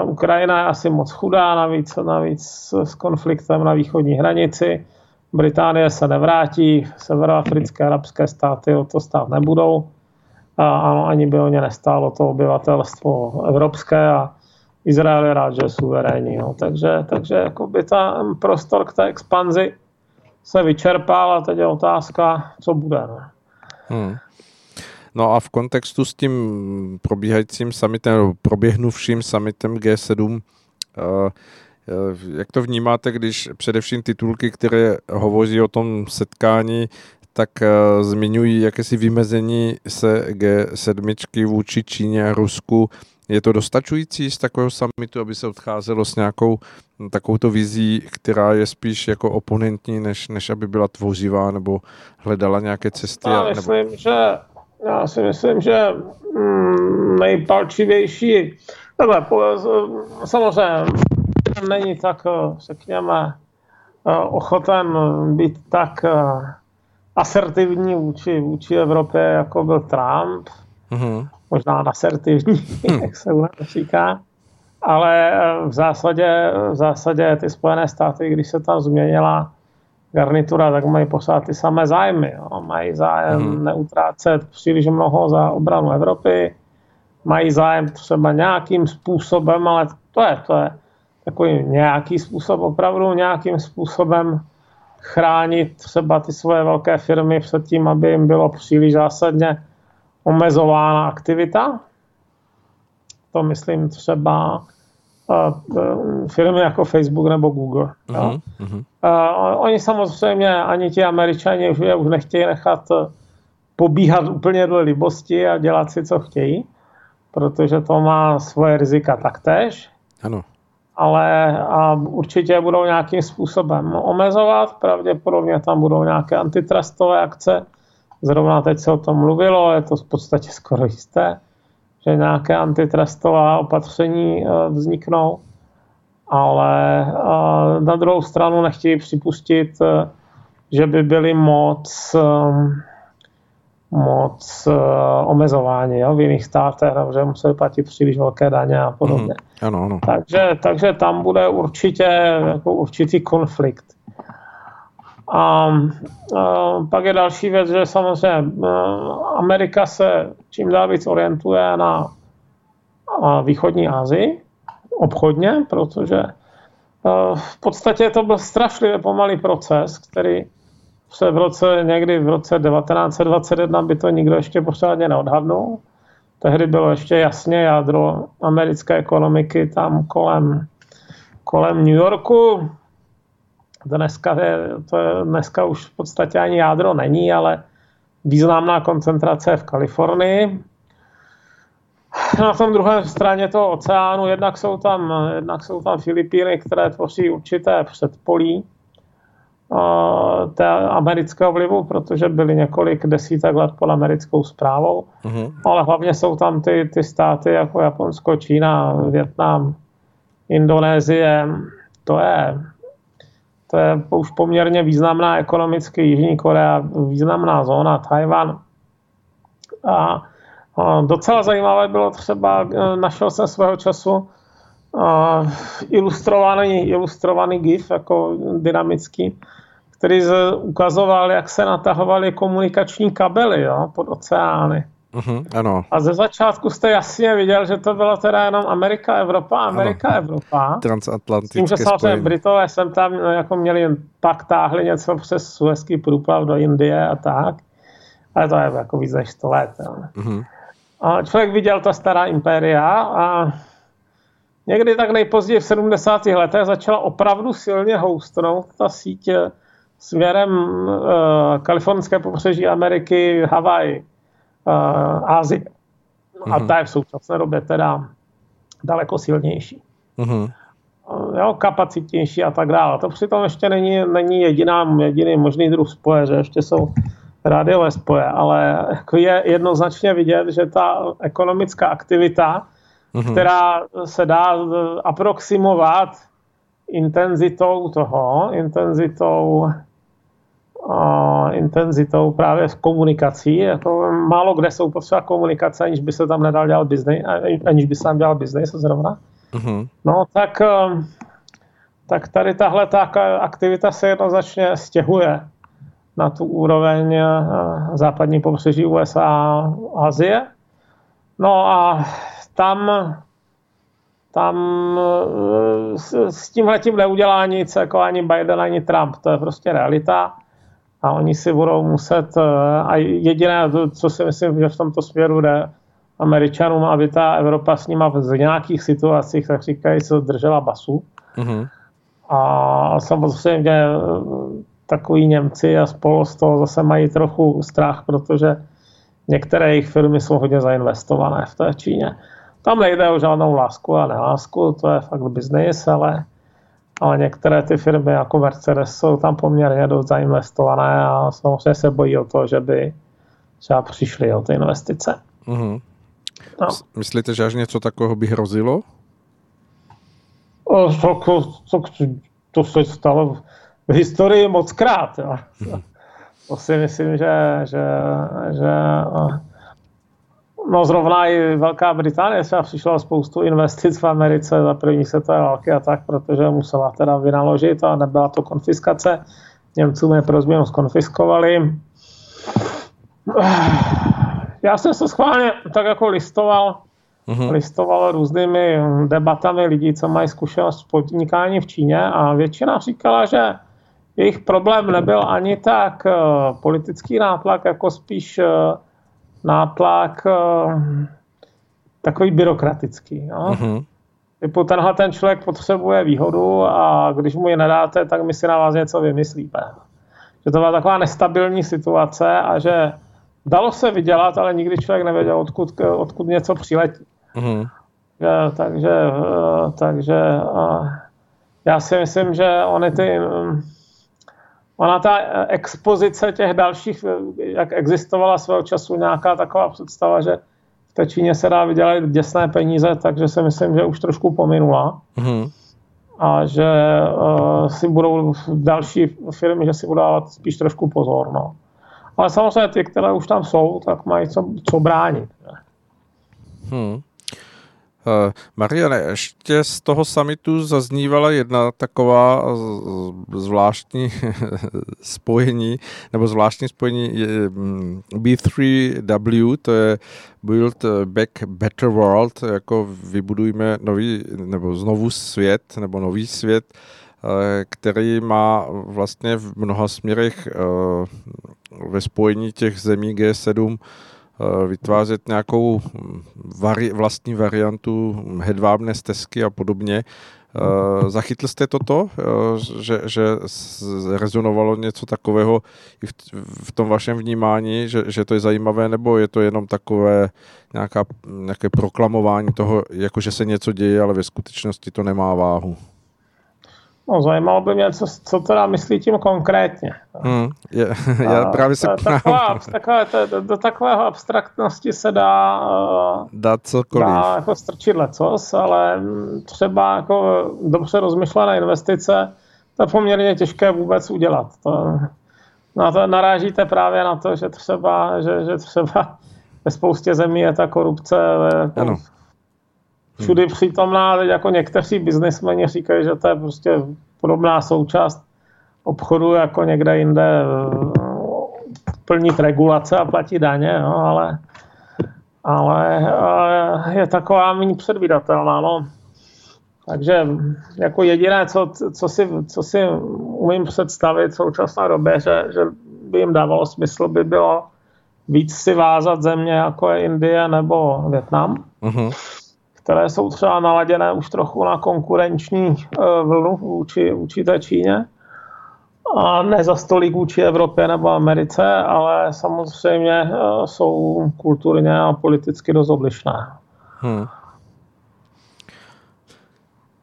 B: Ukrajina je asi moc chudá, navíc, navíc s konfliktem na východní hranici. Británie se nevrátí, severoafrické arabské státy o to stát nebudou. A ani by o ně nestálo to obyvatelstvo evropské a Izrael je rád, že je suverénní. No. Takže, takže jakoby ta prostor k té expanzi se vyčerpal a teď je otázka, co bude. No. Hmm.
A: No a v kontextu s tím probíhajícím summitem, proběhnuvším summitem G7, eh, jak to vnímáte, když především titulky, které hovoří o tom setkání, tak eh, zmiňují jakési vymezení se G7 vůči Číně a Rusku je to dostačující z takového summitu, aby se odcházelo s nějakou takovouto vizí, která je spíš jako oponentní, než, než aby byla tvořivá nebo hledala nějaké cesty?
B: Já myslím, nebo... že já si myslím, že mm, nejpalčivější, nebo samozřejmě není tak, řekněme, ochoten být tak asertivní vůči, vůči Evropě, jako byl Trump. Mm-hmm možná asertivní, hmm. jak se u nás říká. Ale eh, v zásadě, v zásadě ty Spojené státy, když se tam změnila garnitura, tak mají pořád ty samé zájmy. Jo. Mají zájem hmm. neutrácet příliš mnoho za obranu Evropy, mají zájem třeba nějakým způsobem, ale to je, to je takový nějaký způsob opravdu nějakým způsobem chránit třeba ty svoje velké firmy před tím, aby jim bylo příliš zásadně omezována aktivita. To myslím třeba firmy jako Facebook nebo Google. Uh-huh, uh-huh. Uh, oni samozřejmě, ani ti američani už, už nechtějí nechat pobíhat úplně do libosti a dělat si, co chtějí, protože to má svoje rizika taktéž.
A: Ano.
B: Ale a určitě budou nějakým způsobem omezovat, pravděpodobně tam budou nějaké antitrustové akce, Zrovna teď se o tom mluvilo, je to v podstatě skoro jisté, že nějaké antitrustová opatření eh, vzniknou, ale eh, na druhou stranu nechtějí připustit, že by byli moc moc uh, omezování jo, v jiných státech, že museli platit příliš velké daně a podobně.
A: Mm, ano, ano.
B: Takže, takže tam bude určitě jako určitý konflikt. A, a pak je další věc, že samozřejmě Amerika se čím dál víc orientuje na východní Asii obchodně, protože v podstatě to byl strašlivě pomalý proces, který se v roce, někdy v roce 1921 by to nikdo ještě pořádně neodhadnul. Tehdy bylo ještě jasně jádro americké ekonomiky tam kolem, kolem New Yorku. Dneska, je, to dneska už v podstatě ani jádro není, ale významná koncentrace v Kalifornii. Na tom druhé straně toho oceánu jednak jsou tam, jednak jsou tam Filipíny, které tvoří určité předpolí té amerického vlivu, protože byly několik desítek let pod americkou zprávou, mm-hmm. ale hlavně jsou tam ty, ty státy jako Japonsko, Čína, Větnam, Indonésie, to je, to je už poměrně významná ekonomicky Jižní Korea, významná zóna, Tajvan. A, docela zajímavé bylo třeba, e, našel jsem svého času uh, ilustrovaný, ilustrovaný GIF jako dynamický, který ukazoval, jak se natahovaly komunikační kabely jo, pod oceány.
A: Uh-huh, ano.
B: A ze začátku jste jasně viděl, že to bylo teda jenom Amerika, Evropa, Amerika, ano. Evropa.
A: Transatlantické
B: Tím, že samozřejmě Britové jsem tam no, jako měli, pak táhli něco přes Suezký průplav do Indie a tak. Ale to je jako víc než 100 let. Uh-huh. A člověk viděl ta stará impéria a někdy tak nejpozději v 70. letech začala opravdu silně houstnout ta sítě směrem uh, kalifornské pobřeží Ameriky, Havaj, Ázie. Mm-hmm. A mhm. ta je v současné době teda daleko silnější. Mm-hmm. Jo, kapacitnější a tak dále. To přitom ještě není, není jediná, jediný možný druh spoje, že ještě jsou rádiové spoje, ale jako je jednoznačně vidět, že ta ekonomická aktivita, mm-hmm. která se dá aproximovat intenzitou toho, intenzitou intenzitou právě s komunikací. Jako málo kde jsou potřeba komunikace, aniž by se tam nedal dělat biznis, aniž by se tam dělal biznis zrovna. Mm-hmm. No tak, eh, tak tady tahle ta aktivita se jednoznačně stěhuje na tu úroveň eh, západní pobřeží USA a Azie. No a tam tam eh, s, s tímhletím neudělá nic jako ani Biden, ani Trump. To je prostě realita a oni si budou muset, eh, a jediné, co si myslím, že v tomto směru jde Američanům, aby ta Evropa s nima v nějakých situacích, tak říkají, se držela basu. Mm-hmm. A samozřejmě eh, takový Němci a spolu z toho zase mají trochu strach, protože některé jejich firmy jsou hodně zainvestované v té Číně. Tam nejde o žádnou lásku a nelásku, to je fakt biznis, ale ale některé ty firmy jako Mercedes jsou tam poměrně dost zainvestované a samozřejmě se bojí o to, že by třeba přišli o ty investice. Mm-hmm.
A: No. Myslíte, že až něco takového by hrozilo?
B: O, to, to, to, to se stalo v historii moc krát. Jo. Mm-hmm. To si myslím, že, že, že No zrovna i Velká Británie třeba přišla spoustu investic v Americe za první světové války a tak, protože musela teda vynaložit a nebyla to konfiskace. Němcům je pro změnu skonfiskovali. Já jsem se schválně tak jako listoval, mm-hmm. listoval různými debatami lidí, co mají zkušenost s podnikání v Číně a většina říkala, že jejich problém nebyl ani tak eh, politický nátlak, jako spíš eh, nátlak eh, takový byrokratický. Jo? Mm-hmm. Typu tenhle ten člověk potřebuje výhodu a když mu ji nedáte, tak my si na vás něco vymyslíme. Že to byla taková nestabilní situace a že dalo se vydělat, ale nikdy člověk nevěděl, odkud, odkud něco přiletí. Mm-hmm. Že, takže, eh, takže eh, já si myslím, že ony ty Ona ta eh, expozice těch dalších, eh, jak existovala svého času nějaká taková představa, že v té Číně se dá vydělat děsné peníze, takže si myslím, že už trošku pominula. Mm-hmm. a že uh, si budou další firmy, že si budou dávat spíš trošku pozor. No. Ale samozřejmě ty, které už tam jsou, tak mají co, co bránit.
A: Hmm. Uh, Mariane, ještě z toho samitu zaznívala jedna taková zvláštní spojení, nebo zvláštní spojení mm, B3W, to je Build Back Better World, jako vybudujme nový, nebo znovu svět, nebo nový svět, eh, který má vlastně v mnoha směrech eh, ve spojení těch zemí G7 Eh, vytvářet nějakou vari, vlastní variantu hedvábné stezky a podobně. Uh, zachytl jste toto, uh, že, že rezonovalo něco takového i v, v tom vašem vnímání, že, že to je zajímavé, nebo je to jenom takové nějaká, nějaké proklamování toho, jako že se něco děje, ale ve skutečnosti to nemá váhu?
B: No, zajímalo by mě, co, co teda myslí tím konkrétně.
A: Hmm, je, já právě se
B: taková, takové, to, do, do takového abstraktnosti se dá,
A: eh, dát cokoliv. Dá
B: jako strčit lecos, ale třeba jako dobře rozmyšlené investice, to je poměrně těžké vůbec udělat. To, na to narážíte právě na to, že třeba, že, že třeba ve spoustě zemí je ta korupce jako ano všudy hmm. přítomná, jako někteří biznismeni říkají, že to je prostě podobná součást obchodu jako někde jinde plnit regulace a platit daně, no, ale, ale je taková méně předvídatelná. No. Takže jako jediné, co, co, si, co si umím představit v současné době, že, že by jim dávalo smysl, by bylo víc si vázat země jako je Indie nebo Větnam. Uh-huh které jsou třeba naladěné už trochu na konkurenční eh, vlnu vůči, vůči té Číně. A ne za stolik vůči Evropě nebo Americe, ale samozřejmě eh, jsou kulturně a politicky dost odlišné. Hmm.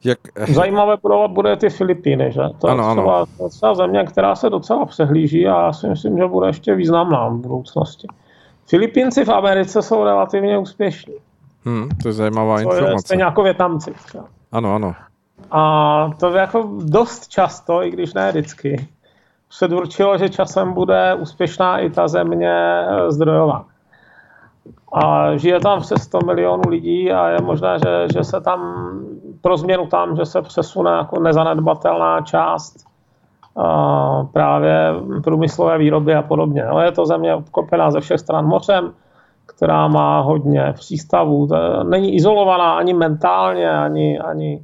B: Jak... Zajímavé budovat bude ty Filipíny, že? To ano, je třeba, ano. třeba země, která se docela přehlíží a já si myslím, že bude ještě významná v budoucnosti. Filipínci v Americe jsou relativně úspěšní.
A: Hmm, to je zajímavá to informace.
B: Stejně jako Větnamci.
A: Ano, ano.
B: A to jako dost často, i když ne vždycky, předurčilo, že časem bude úspěšná i ta země eh, zdrojová. A žije tam přes 100 milionů lidí a je možné, že, že se tam pro změnu tam, že se přesune jako nezanedbatelná část a právě průmyslové výroby a podobně. Ale je to země obklopená ze všech stran mořem, která má hodně přístavů. Není izolovaná ani mentálně, ani, ani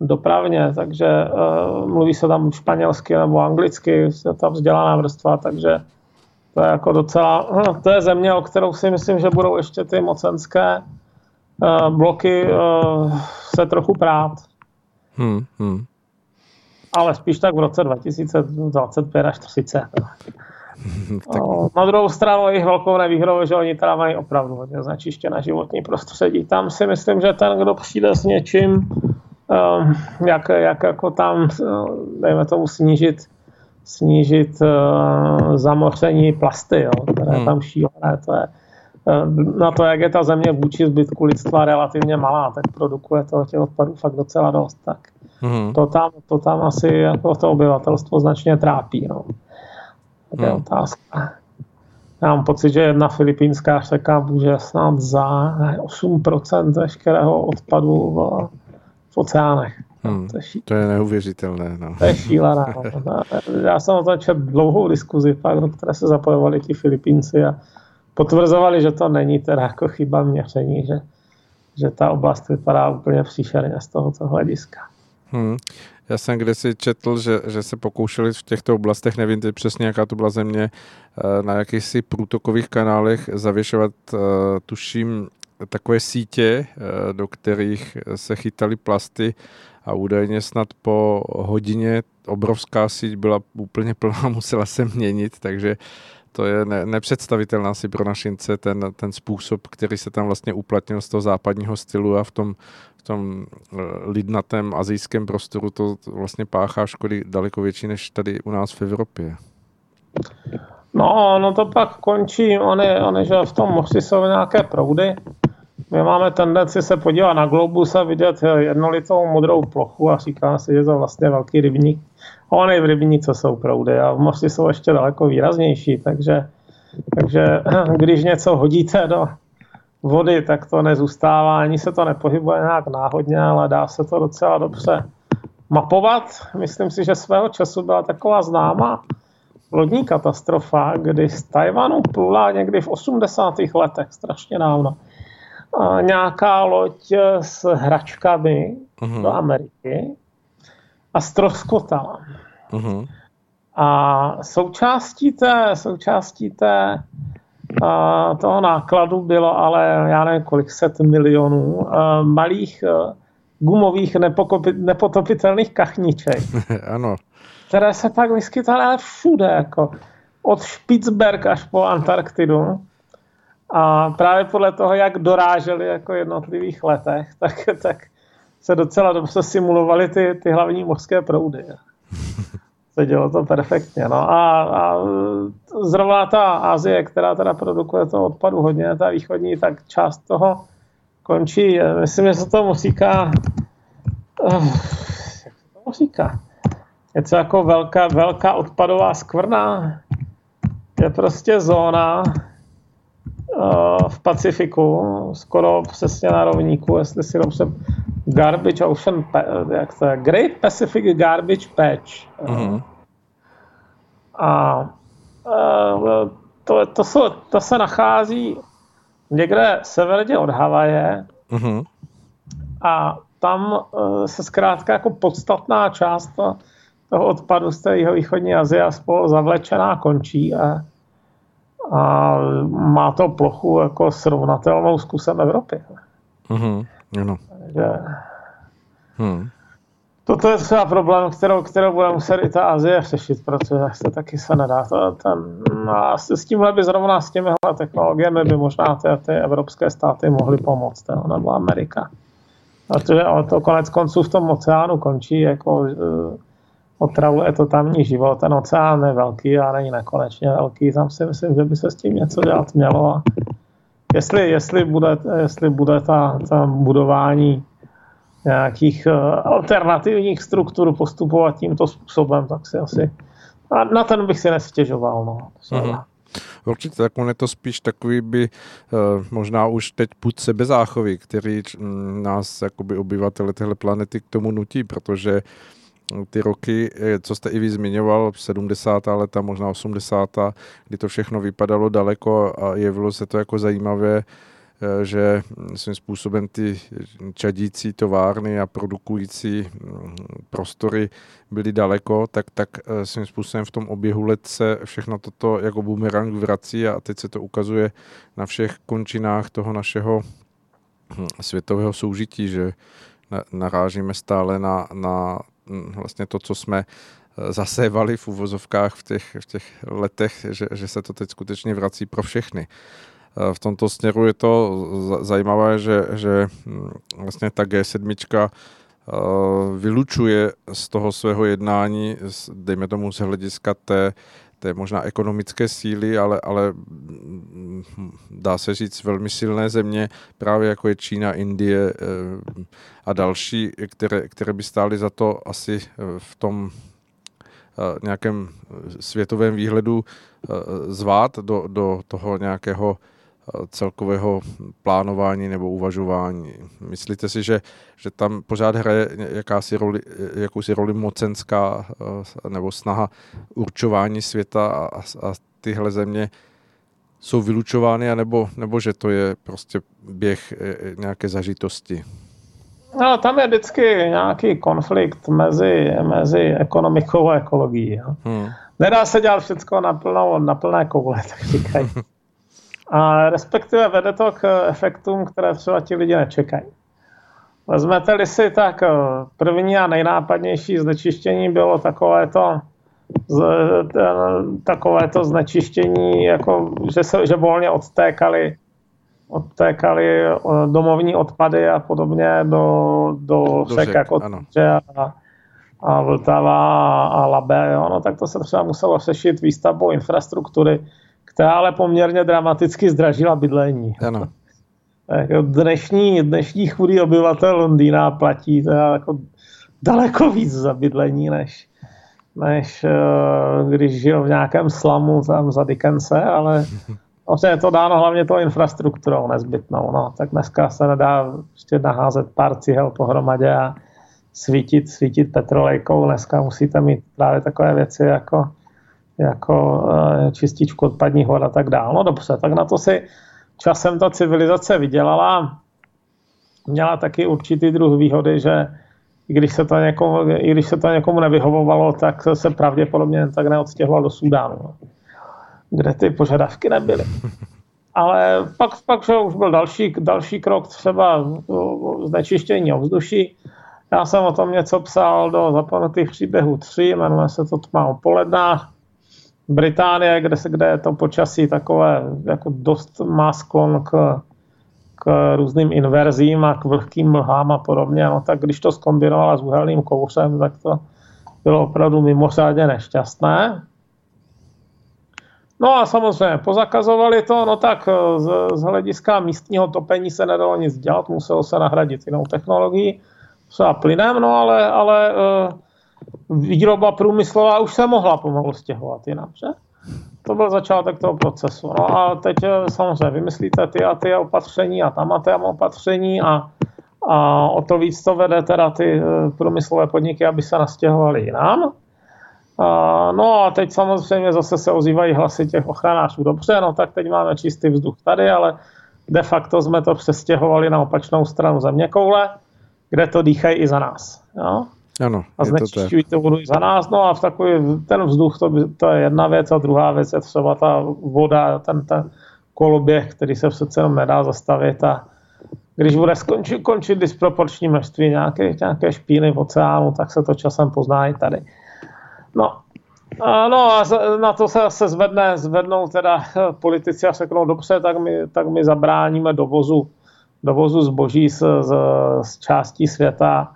B: dopravně, takže uh, mluví se tam španělsky nebo anglicky, je ta vzdělaná vrstva, takže to je jako docela, no, to je země, o kterou si myslím, že budou ještě ty mocenské uh, bloky uh, se trochu prát. Hmm, hmm. Ale spíš tak v roce 2025 až 30. tak... No, na druhou stranu jejich velkou nevýhodou, že oni teda mají opravdu hodně znečištěné životní prostředí. Tam si myslím, že ten, kdo přijde s něčím, um, jak, jak jako tam, dejme tomu, snížit snížit uh, zamoření plasty, jo, které hmm. tam šílené. To je, uh, na to, jak je ta země vůči zbytku lidstva relativně malá, tak produkuje toho těch odpadů fakt docela dost. Tak hmm. to, tam, to tam asi jako to obyvatelstvo značně trápí. No. To je hmm. otázka. Já mám pocit, že jedna filipínská řeka může snad za 8% veškerého odpadu v, v oceánech.
A: Hmm, to, je ší... to je neuvěřitelné. No.
B: To je šílené. No. Já jsem o tom četl dlouhou diskuzi, pak, do které se zapojovali ti Filipínci a potvrzovali, že to není teda jako chyba měření, že, že ta oblast vypadá úplně příšerně z tohoto hlediska.
A: Hmm. Já jsem kdysi četl, že, že se pokoušeli v těchto oblastech, nevím teď přesně, jaká to byla země, eh, na jakýchsi průtokových kanálech zavěšovat, eh, tuším, takové sítě, eh, do kterých se chytaly plasty a údajně snad po hodině obrovská síť byla úplně plná, musela se měnit, takže to je ne, nepředstavitelná si pro našince ten, ten způsob, který se tam vlastně uplatnil z toho západního stylu a v tom v tom eh, lidnatém azijském prostoru to vlastně páchá škody daleko větší než tady u nás v Evropě.
B: No, no to pak končí, oni, oni že v tom moři jsou nějaké proudy, my máme tendenci se podívat na globus a vidět jednolitou modrou plochu a říká si, že to vlastně velký rybník. Ony v rybníce jsou proudy a v moři jsou ještě daleko výraznější, takže, takže když něco hodíte do vody, tak to nezůstává, ani se to nepohybuje nějak náhodně, ale dá se to docela dobře mapovat. Myslím si, že svého času byla taková známá lodní katastrofa, kdy z Tajvanu plula někdy v 80. letech, strašně dávno, nějaká loď s hračkami uh-huh. do Ameriky a stroskotala. Uh-huh. A součástí té, součástí té a toho nákladu bylo ale, já nevím, kolik set milionů malých gumových nepotopitelných kachniček.
A: ano.
B: Které se pak vyskytaly všude, jako od Špicberg až po Antarktidu. A právě podle toho, jak doráželi jako jednotlivých letech, tak, tak se docela dobře simulovaly ty, ty hlavní mořské proudy. Se dělo to perfektně. No a, a zrovna ta Asie, která teda produkuje to odpadu hodně, ta východní, tak část toho končí, myslím, že se to říká, uh, jak se to říká, něco jako velká, velká odpadová skvrna, je prostě zóna v Pacifiku, skoro přesně na rovníku, jestli si dobře Garbage Ocean, jak to je, Great Pacific Garbage Patch. Uh-huh. A uh, to, to, jsou, to se nachází někde severně od Havaje uh-huh. a tam se zkrátka jako podstatná část toho odpadu z té východní Azie spolu zavlečená končí a, a má to plochu jako srovnatelnou s kusem Evropy.
A: Uh-huh. Ano. Takže,
B: hmm. Toto je třeba problém, kterou, kterou bude muset i ta Azie řešit, protože se taky se nedá. To, ten, no a s tímhle by zrovna s těmihle technologiemi by možná ty, ty evropské státy mohly pomoct, jo, nebo Amerika. Protože to konec konců v tom oceánu končí, jako uh, otravuje to tamní život. Ten oceán je velký a není nekonečně velký. Tam si myslím, že by se s tím něco dělat mělo. A jestli, jestli bude, jestli bude ta, ta budování nějakých uh, alternativních struktur postupovat tímto způsobem, tak si asi a na ten bych si nestěžoval. No. Mm-hmm.
A: Určitě, tak on je to spíš takový by uh, možná už teď put sebezáchovy, který um, nás jakoby obyvatele téhle planety k tomu nutí, protože uh, ty roky, eh, co jste i vy zmiňoval, 70. leta, možná 80. kdy to všechno vypadalo daleko a jevilo se to jako zajímavé, eh, že svým způsobem ty čadící továrny a produkující mm, prostory byly daleko, tak, tak eh, svým způsobem v tom oběhu let se všechno toto jako bumerang vrací a teď se to ukazuje na všech končinách toho našeho hm, světového soužití, že narážíme stále na, na Mm, vlastně to, co jsme eh, zasévali v uvozovkách v těch, v těch letech, že, že se to teď skutečně vrací pro všechny. Eh, v tomto směru je to zajímavé, že, že mm, vlastně ta G7 eh, vylučuje z toho svého jednání, dejme tomu z hlediska té té možná ekonomické síly, ale, ale mm, dá se říct velmi silné země, právě jako je Čína, Indie eh, a další, které, které by stály za to asi eh, v tom eh, nějakém světovém výhledu zvát do, do toho nějakého celkového plánování nebo uvažování. Myslíte si, že, že tam pořád hraje jakási roli, jakousi roli mocenská eh, nebo snaha určování světa a, a tyhle země jsou vylučovány, anebo, nebo že to je prostě běh eh, nějaké zažitosti?
B: No, tam je vždycky nějaký konflikt mezi, mezi ekonomikou a ekologií. Hmm. Nedá se dělat všechno na, plnou, na plné koule, tak říkají. A respektive vede to k efektům, které třeba ti lidi nečekají. Vezmete-li si tak eh, první a nejnápadnější znečištění bylo takovéto, takovéto znečištění, jako, že, se, že volně odtékali, odtékali eh, domovní odpady a podobně do, do, do řek, jako a, a Vltava a Labe, jo, no, tak to se třeba muselo řešit výstavbou infrastruktury, která ale poměrně dramaticky zdražila bydlení.
A: Ano.
B: jako dnešní, dnešní chudý obyvatel Londýna platí teda jako daleko víc za bydlení, než, než uh, když žil v nějakém slamu tam za Dickense, ale Vlastně je to dáno hlavně tou infrastrukturou nezbytnou. No. Tak dneska se nedá prostě naházet pár cihel pohromadě a svítit, svítit petrolejkou. Dneska musíte mít právě takové věci jako, jako uh, čističku odpadních vod a tak dále. No dobře, tak na to si časem ta civilizace vydělala. Měla taky určitý druh výhody, že i když se to někomu, i když se to někomu nevyhovovalo, tak se pravděpodobně tak neodstěhoval do Súdánu. No kde ty požadavky nebyly. Ale pak, pak že už byl další, další krok, třeba znečištění ovzduší. Já jsem o tom něco psal do zapomenutých příběhů 3, jmenuje se to Tma o polednách. Británie, kde, se, kde je to počasí takové, jako dost má sklon k, k různým inverzím a k vlhkým mlhám a podobně, no tak když to zkombinovala s uhelným kouřem, tak to bylo opravdu mimořádně nešťastné. No a samozřejmě pozakazovali to, no tak eh, z, z hlediska místního topení se nedalo nic dělat, muselo se nahradit jinou technologií, třeba plynem, no ale, ale eh, výroba průmyslová už se mohla pomalu stěhovat jinam, že? To byl začátek toho procesu. No a teď eh, samozřejmě vymyslíte ty a ty opatření a tam a tam opatření a, a o to víc to vede teda ty průmyslové podniky, aby se nastěhovali jinam. No a teď samozřejmě zase se ozývají hlasy těch ochranářů. Dobře, no tak teď máme čistý vzduch tady, ale de facto jsme to přestěhovali na opačnou stranu země koule, kde to dýchají i za nás. Jo?
A: Ano,
B: a znečišťují to vodu i za nás. No a v takový ten vzduch, to, to je jedna věc a druhá věc je třeba ta voda, ten, ten koloběh, který se přece jenom nedá zastavit a když bude skončit, končit disproporční množství nějaké, nějaké špíny v oceánu, tak se to časem pozná i tady. No, No a na to se se zvedne, zvednou teda politici a řeknou, dobře, tak my, tak my zabráníme dovozu, dovozu zboží z, z, z částí světa,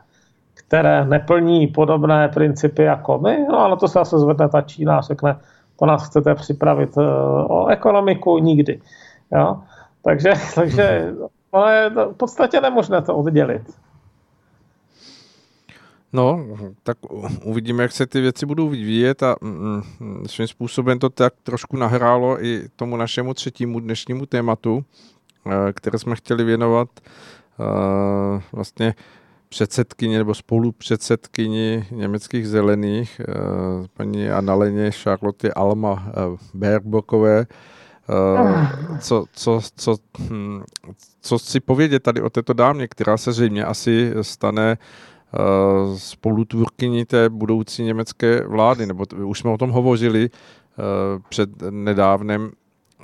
B: které neplní podobné principy jako my. No a na to se zase zvedne ta Čína a řekne, to nás chcete připravit eh, o ekonomiku nikdy. Jo? Takže, takže ono je v podstatě nemožné to oddělit.
A: No, tak uvidíme, jak se ty věci budou vyvíjet a mm, mm, svým způsobem to tak trošku nahrálo i tomu našemu třetímu dnešnímu tématu, eh, které jsme chtěli věnovat eh, vlastně předsedkyni nebo spolupředsedkyni německých zelených, eh, paní Annaleně Charlotte Alma Bergbokové, co, co, co, hm, co si povědět tady o této dámě, která se zřejmě asi stane Eh, spolutvůrkyní té budoucí německé vlády, nebo už jsme o tom hovořili eh, před nedávnem.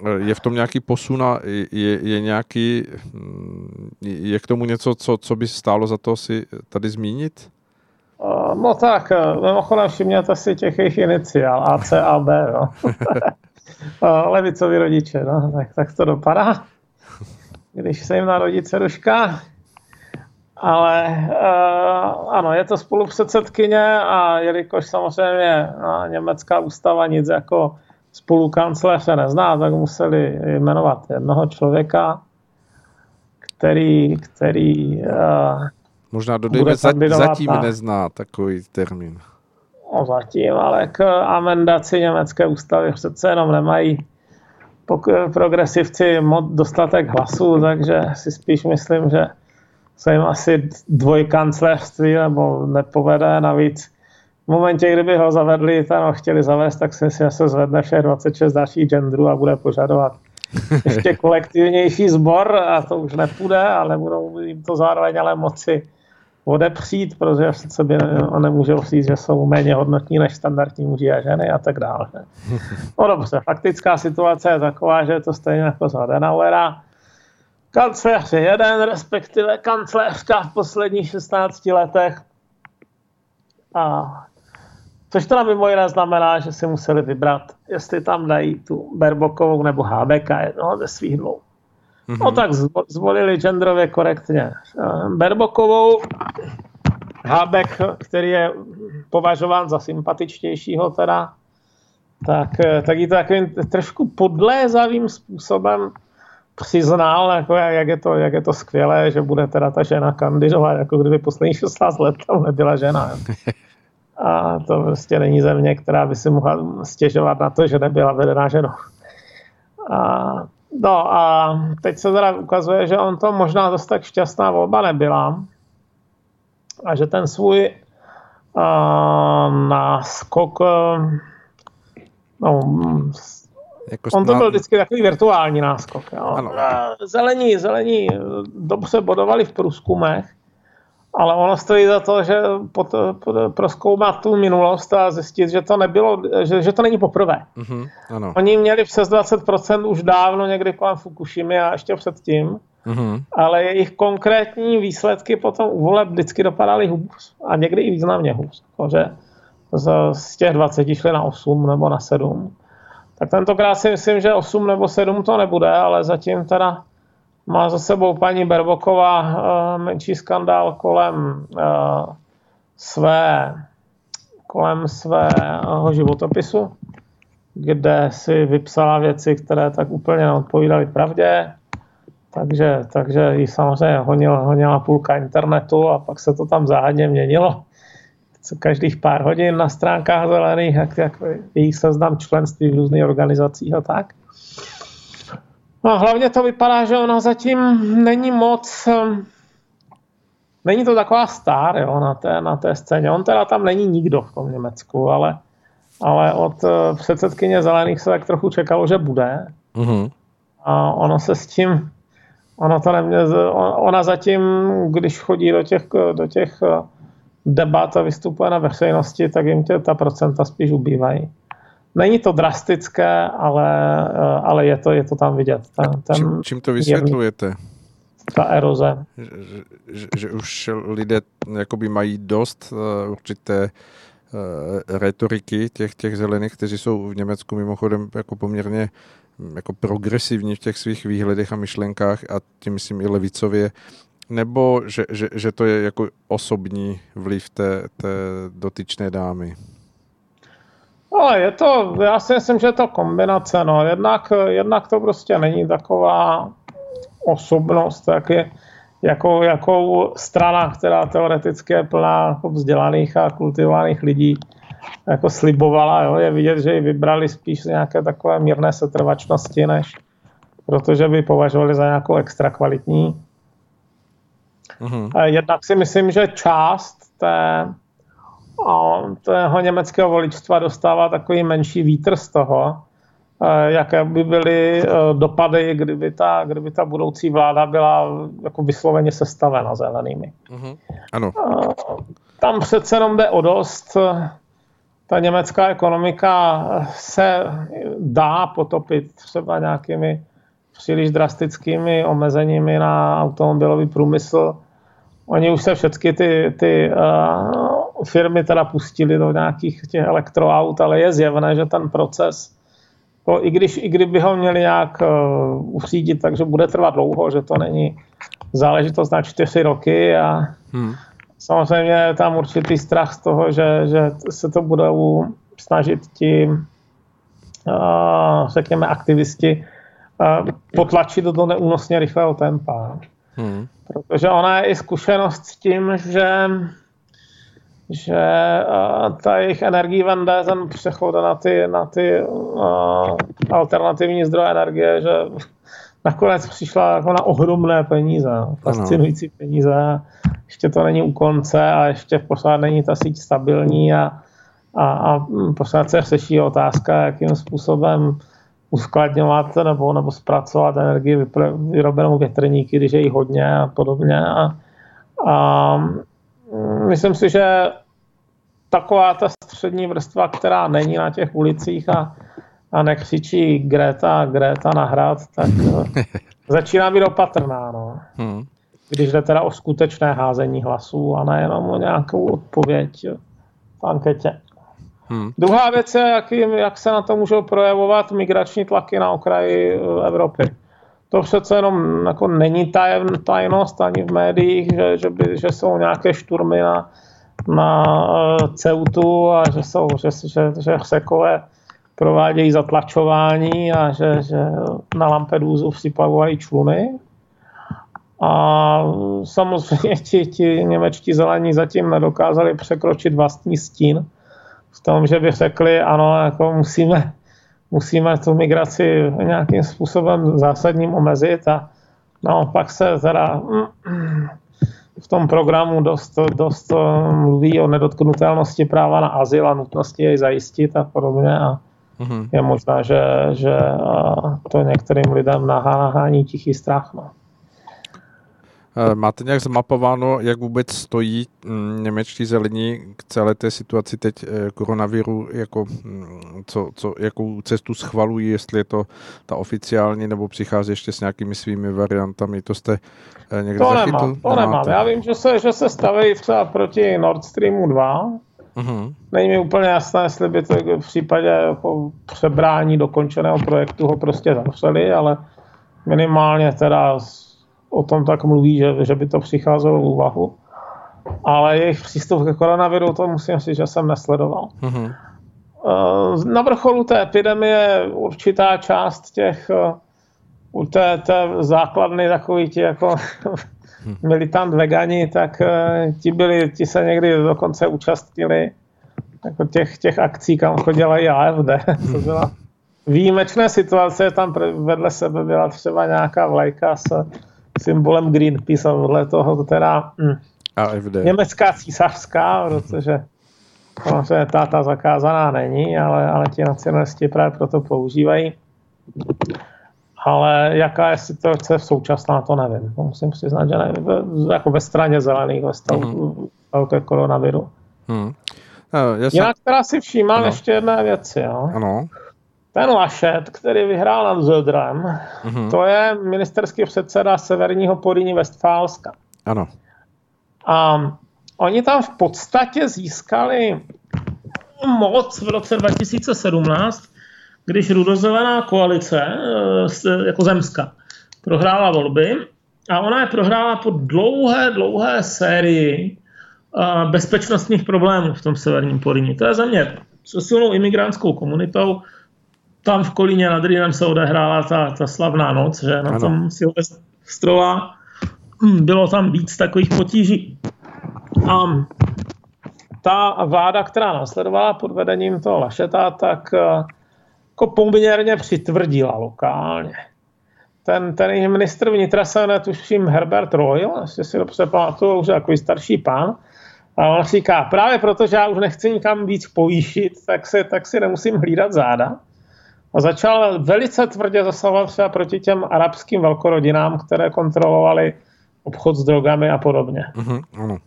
A: Eh, je v tom nějaký posun a je, je nějaký, hm, je k tomu něco, co, co by stálo za to si tady zmínit?
B: No tak, mimochodem všimněte si těch jejich iniciál, A, C, A, B, no. Levicovi rodiče, no, tak, tak to dopadá. Když se jim narodí ceruška, ale uh, ano, je to spolupředsedkyně a jelikož samozřejmě no, německá ústava nic jako spolukancléře nezná, tak museli jmenovat jednoho člověka, který, který uh,
A: Možná dodejme, zatím na, nezná takový termín.
B: No zatím, ale k amendaci německé ústavy přece jenom nemají progresivci moc dostatek hlasů, takže si spíš myslím, že se jim asi dvojkancléřství nebo nepovede. Navíc v momentě, kdyby ho zavedli, tam chtěli zavést, tak si se zvedne všech 26 dalších genderů a bude požadovat ještě kolektivnější sbor a to už nepůjde a nebudou jim to zároveň ale moci odepřít, protože se by nemůžou říct, že jsou méně hodnotní než standardní muži a ženy a tak dále. No dobře, faktická situace je taková, že je to stejně jako za Adenauera Kancléř je jeden, respektive kancléřka v posledních 16 letech. A což to mimo jiné znamená, že si museli vybrat, jestli tam dají tu Berbokovou nebo HBK jednoho ze svých dvou. Mm-hmm. No tak zvolili genderově korektně Berbokovou, Hábek, který je považován za sympatičtějšího teda, tak, tak ji to takovým trošku podlézavým způsobem přiznal, jako jak, je to, jak je to skvělé, že bude teda ta žena kandidovat, jako kdyby posledních 16 let tam nebyla žena. A to prostě není země, která by si mohla stěžovat na to, že nebyla vedená ženou. A, no a teď se teda ukazuje, že on to možná dost tak šťastná volba nebyla a že ten svůj uh, náskok no, jako on to byl vždycky takový virtuální náskok. Jo. Ano. Zelení, zelení dobře bodovali v průzkumech, ale ono stojí za to, že pod, proskoumat tu minulost a zjistit, že to nebylo, že, že to není poprvé. Mm-hmm, ano. Oni měli přes 20% už dávno někdy kolem Fukushimy a ještě předtím, mm-hmm. ale jejich konkrétní výsledky potom u voleb vždycky dopadaly hůř a někdy i významně hůř. Že z, z těch 20 šli na 8 nebo na 7. Tak tentokrát si myslím, že 8 nebo 7 to nebude, ale zatím teda má za sebou paní Berboková uh, menší skandál kolem uh, své kolem svého životopisu, kde si vypsala věci, které tak úplně neodpovídaly pravdě. Takže, takže ji samozřejmě honila, honila půlka internetu a pak se to tam záhadně měnilo. Co každých pár hodin na stránkách zelených, jak, jak jejich seznam členství v různých organizacích a tak. No a hlavně to vypadá, že ona zatím není moc, ehm, není to taková star jo, na, té, na té scéně. On teda tam není nikdo v tom Německu, ale, ale od eh, předsedkyně Zelených se tak trochu čekalo, že bude. Mm-hmm. A ono se s tím, ono to nemě, ona zatím, když chodí do těch, do těch eh, debat a vystupuje na veřejnosti, tak jim tě ta procenta spíš ubývají. Není to drastické, ale, eh, ale je, to, je to tam vidět.
A: Ten, ten čím, čím to vysvětlujete? Je,
B: ta eroze.
A: Že, že, že už lidé jakoby mají dost uh, určité uh, retoriky těch, těch zelených, kteří jsou v Německu mimochodem jako poměrně hm, jako progresivní v těch svých výhledech a myšlenkách a tím myslím i levicově, nebo že, že, že to je jako osobní vliv té, té dotyčné dámy?
B: Ale je to, já si myslím, že je to kombinace. No. Jednak, jednak to prostě není taková osobnost, jak je, jako, jakou strana, která teoreticky je plná jako vzdělaných a kultivovaných lidí, jako slibovala. Jo. Je vidět, že ji vybrali spíš z nějaké takové mírné setrvačnosti, než protože by považovali za nějakou extra kvalitní. Mm-hmm. Jednak si myslím, že část té a toho německého voličstva dostává takový menší vítr z toho, eh, jaké by byly eh, dopady, kdyby ta, kdyby ta budoucí vláda byla jako vysloveně sestavena zelenými. Mm-hmm.
A: Ano.
B: Tam přece jenom jde o dost. Ta německá ekonomika se dá potopit třeba nějakými příliš drastickými omezeními na automobilový průmysl. Oni už se všechny ty, ty uh, firmy teda pustili do nějakých těch elektroaut, ale je zjevné, že ten proces, to, i, když, i kdyby ho měli nějak uh, uřídit, takže bude trvat dlouho, že to není záležitost na čtyři roky a hmm. samozřejmě je tam určitý strach z toho, že, že se to budou snažit ti, uh, řekněme, aktivisti uh, potlačit do neúnosně rychlého tempa. Hmm. Protože ona je i zkušenost s tím, že že uh, ta jejich energii vende ten přechod na ty, na ty uh, alternativní zdroje energie, že nakonec přišla jako na ohromné peníze, fascinující ano. peníze. Ještě to není u konce a ještě pořád není ta síť stabilní a, a, a pořád se řeší otázka, jakým způsobem uskladňovat nebo, nebo zpracovat energii vyrobenou větrníky, když je jich hodně a podobně. A, a myslím si, že taková ta střední vrstva, která není na těch ulicích a, a nekřičí Greta, Greta na hrad, tak eh, začíná být opatrná. No. Hmm. Když jde teda o skutečné házení hlasů a nejenom o nějakou odpověď v anketě. Hmm. Druhá věc je, jak, jak se na to můžou projevovat migrační tlaky na okraji eh, Evropy. To přece jenom jako není tajem, tajnost ani v médiích, že, že, by, že jsou nějaké šturmy na, na eh, Ceutu a že jsou, že, že, že Řekové provádějí zatlačování a že, že na Lampedusu připlavují čluny. A samozřejmě ti, ti němečtí zelení zatím nedokázali překročit vlastní stín v tom, že by řekli, ano, jako musíme, musíme tu migraci nějakým způsobem zásadním omezit a naopak se teda v tom programu dost, dost mluví o nedotknutelnosti práva na azyl a nutnosti jej zajistit a podobně a mm-hmm. je možná, že, že to některým lidem nahání tichý strach. No.
A: Eh, máte nějak zmapováno, jak vůbec stojí mm, němečtí zelení k celé té situaci teď eh, koronaviru, jako, mm, co, co, jakou cestu schvalují, jestli je to ta oficiální, nebo přichází ještě s nějakými svými variantami, to jste eh, někde
B: to
A: zachytl?
B: Nemám, to Nemáte? nemám. Já vím, že se, že se staví třeba proti Nord Streamu 2, Uh-huh. Není mi úplně jasné, jestli by to v případě jako přebrání dokončeného projektu ho prostě zavřeli, ale minimálně teda o tom tak mluví, že, že by to přicházelo v úvahu. Ale jejich přístup ke koronaviru, to musím říct, že jsem nesledoval. Mm-hmm. Na vrcholu té epidemie určitá část těch eh, u té, té základny takový ti jako militant vegani, tak eh, ti, byli, ti se někdy dokonce účastnili jako těch, těch akcí, kam chodila i AFD. to byla výjimečné situace, tam vedle sebe byla třeba nějaká vlajka s symbolem Greenpeace a vedle toho teda hm, AFD. německá císařská, protože samozřejmě táta zakázaná není, ale, ale ti nacionalisti právě proto používají. Ale jaká je situace v současná, to nevím. To musím přiznat, že nevím. Jako ve straně zelených, ve stavu mm-hmm. ke koronaviru. Mm. No, jsem... Jinak teda si všímám ano. ještě jedné věci. Jo?
A: Ano.
B: Ten Lašet, který vyhrál nad Zödrem, mm-hmm. to je ministerský předseda severního Poríní Westfálska.
A: Ano.
B: A oni tam v podstatě získali moc v roce 2017, když rudozelená koalice, eh, jako zemska, prohrála volby a ona je prohrála po dlouhé, dlouhé sérii eh, bezpečnostních problémů v tom severním Poríní. To je země se silnou imigrantskou komunitou, tam v Kolíně nad Rýnem se odehrála ta, ta slavná noc, že na ano. tom Silvestrova hm, bylo tam víc takových potíží. A ta vláda, která následovala pod vedením toho Lašeta, tak eh, jako poměrně přitvrdila lokálně. Ten, ten ministr vnitra se netuším Herbert Royal, jestli si dobře pamatuju, už takový starší pán, a on říká, právě protože já už nechci nikam víc povýšit, tak si, tak si nemusím hlídat záda a začal velice tvrdě zasahovat třeba proti těm arabským velkorodinám, které kontrolovali obchod s drogami a podobně. Mm-hmm,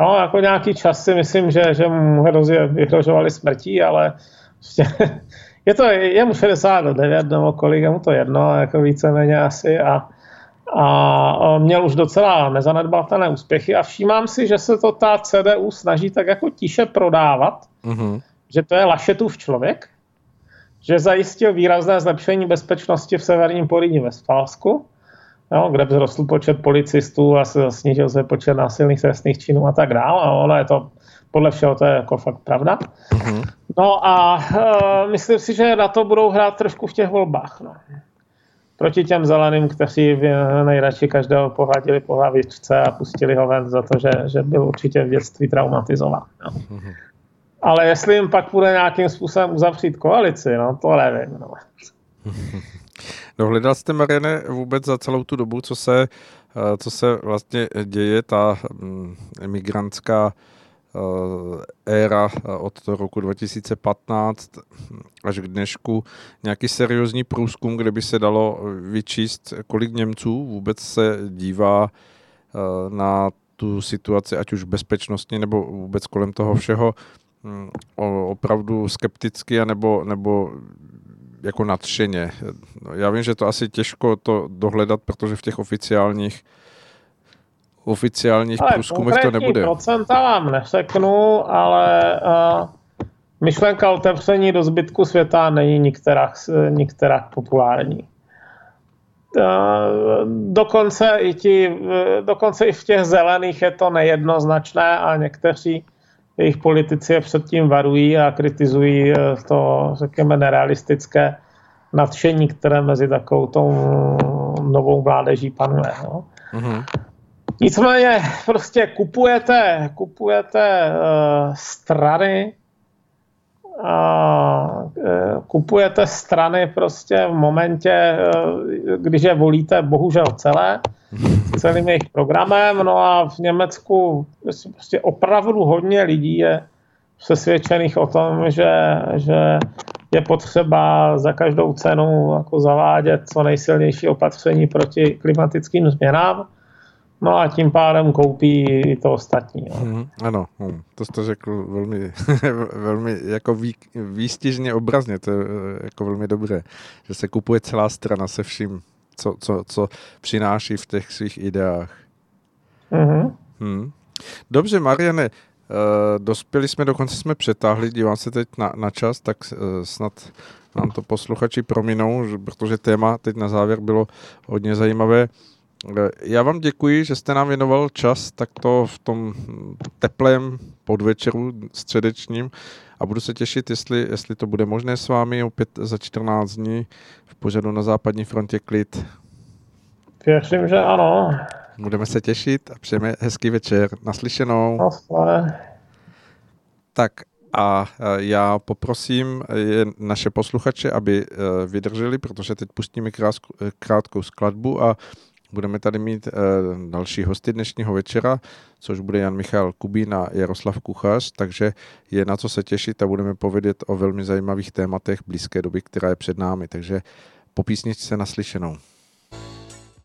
B: No, jako nějaký čas si myslím, že, že mu hrozně vyhrožovali smrtí, ale prostě, je to, je mu 69 nebo kolik, je mu to jedno, jako víceméně asi a, a měl už docela nezanedbatelné úspěchy a všímám si, že se to ta CDU snaží tak jako tiše prodávat, mm-hmm. že to je Lašetův člověk, že zajistil výrazné zlepšení bezpečnosti v severním Poríní ve Spálsku, jo, kde vzrostl počet policistů a snížil se počet násilných trestných činů a tak dále. A ono je to, podle všeho to je jako fakt pravda. Mm-hmm. No a uh, myslím si, že na to budou hrát trošku v těch volbách. No. Proti těm zeleným, kteří nejradši každého pohladili po hlavičce a pustili ho ven za to, že, že byl určitě v dětství traumatizován. No. Mm-hmm. Ale jestli jim pak bude nějakým způsobem uzavřít koalici, no to nevím. No.
A: Dohledal jste, Mariane, vůbec za celou tu dobu, co se, eh, co se vlastně děje, ta mm, emigrantská eh, éra eh, od roku 2015 až k dnešku nějaký seriózní průzkum, kde by se dalo vyčíst, kolik Němců vůbec se dívá na tu situaci, ať už bezpečnostně nebo vůbec kolem toho všeho opravdu skepticky anebo, nebo jako nadšeně. No, já vím, že to asi těžko to dohledat, protože v těch oficiálních oficiálních ale průzkumech to nebude.
B: procenta vám neřeknu, ale uh, myšlenka otevření do zbytku světa není nikterak, nikterak populární. Uh, dokonce, i ti, dokonce i v těch zelených je to nejednoznačné a někteří jejich politici je předtím varují a kritizují to, řekněme, nerealistické nadšení, které mezi takovou tou novou mládeží panuje. No. Mm-hmm. Nicméně prostě kupujete, kupujete uh, strany, kupujete strany prostě v momentě, uh, když je volíte bohužel celé, s celým jejich programem, no a v Německu prostě opravdu hodně lidí je přesvědčených o tom, že, že je potřeba za každou cenu jako zavádět co nejsilnější opatření proti klimatickým změnám. No a tím pádem koupí i to ostatní.
A: Jo. Hmm, ano, hmm, to jste řekl velmi, velmi jako vý, výstižně obrazně, to je eh, jako velmi dobré, že se kupuje celá strana se vším, co, co, co přináší v těch svých ideách. Mm-hmm. Hmm. Dobře, Mariane, Uh, dospěli jsme, dokonce jsme přetáhli, dívám se teď na, na čas, tak uh, snad nám to posluchači prominou, že, protože téma teď na závěr bylo hodně zajímavé. Uh, já vám děkuji, že jste nám věnoval čas takto v tom teplém podvečeru středečním a budu se těšit, jestli, jestli to bude možné s vámi opět za 14 dní v pořadu na západní frontě klid.
B: Věřím, že ano.
A: Budeme se těšit a přejeme hezký večer. Naslyšenou.
B: Nasle.
A: Tak a já poprosím naše posluchače, aby e, vydrželi, protože teď pustíme krátkou skladbu a budeme tady mít e, další hosty dnešního večera, což bude Jan Michal Kubín a Jaroslav Kuchař, takže je na co se těšit a budeme povědět o velmi zajímavých tématech blízké doby, která je před námi. Takže po písničce naslyšenou.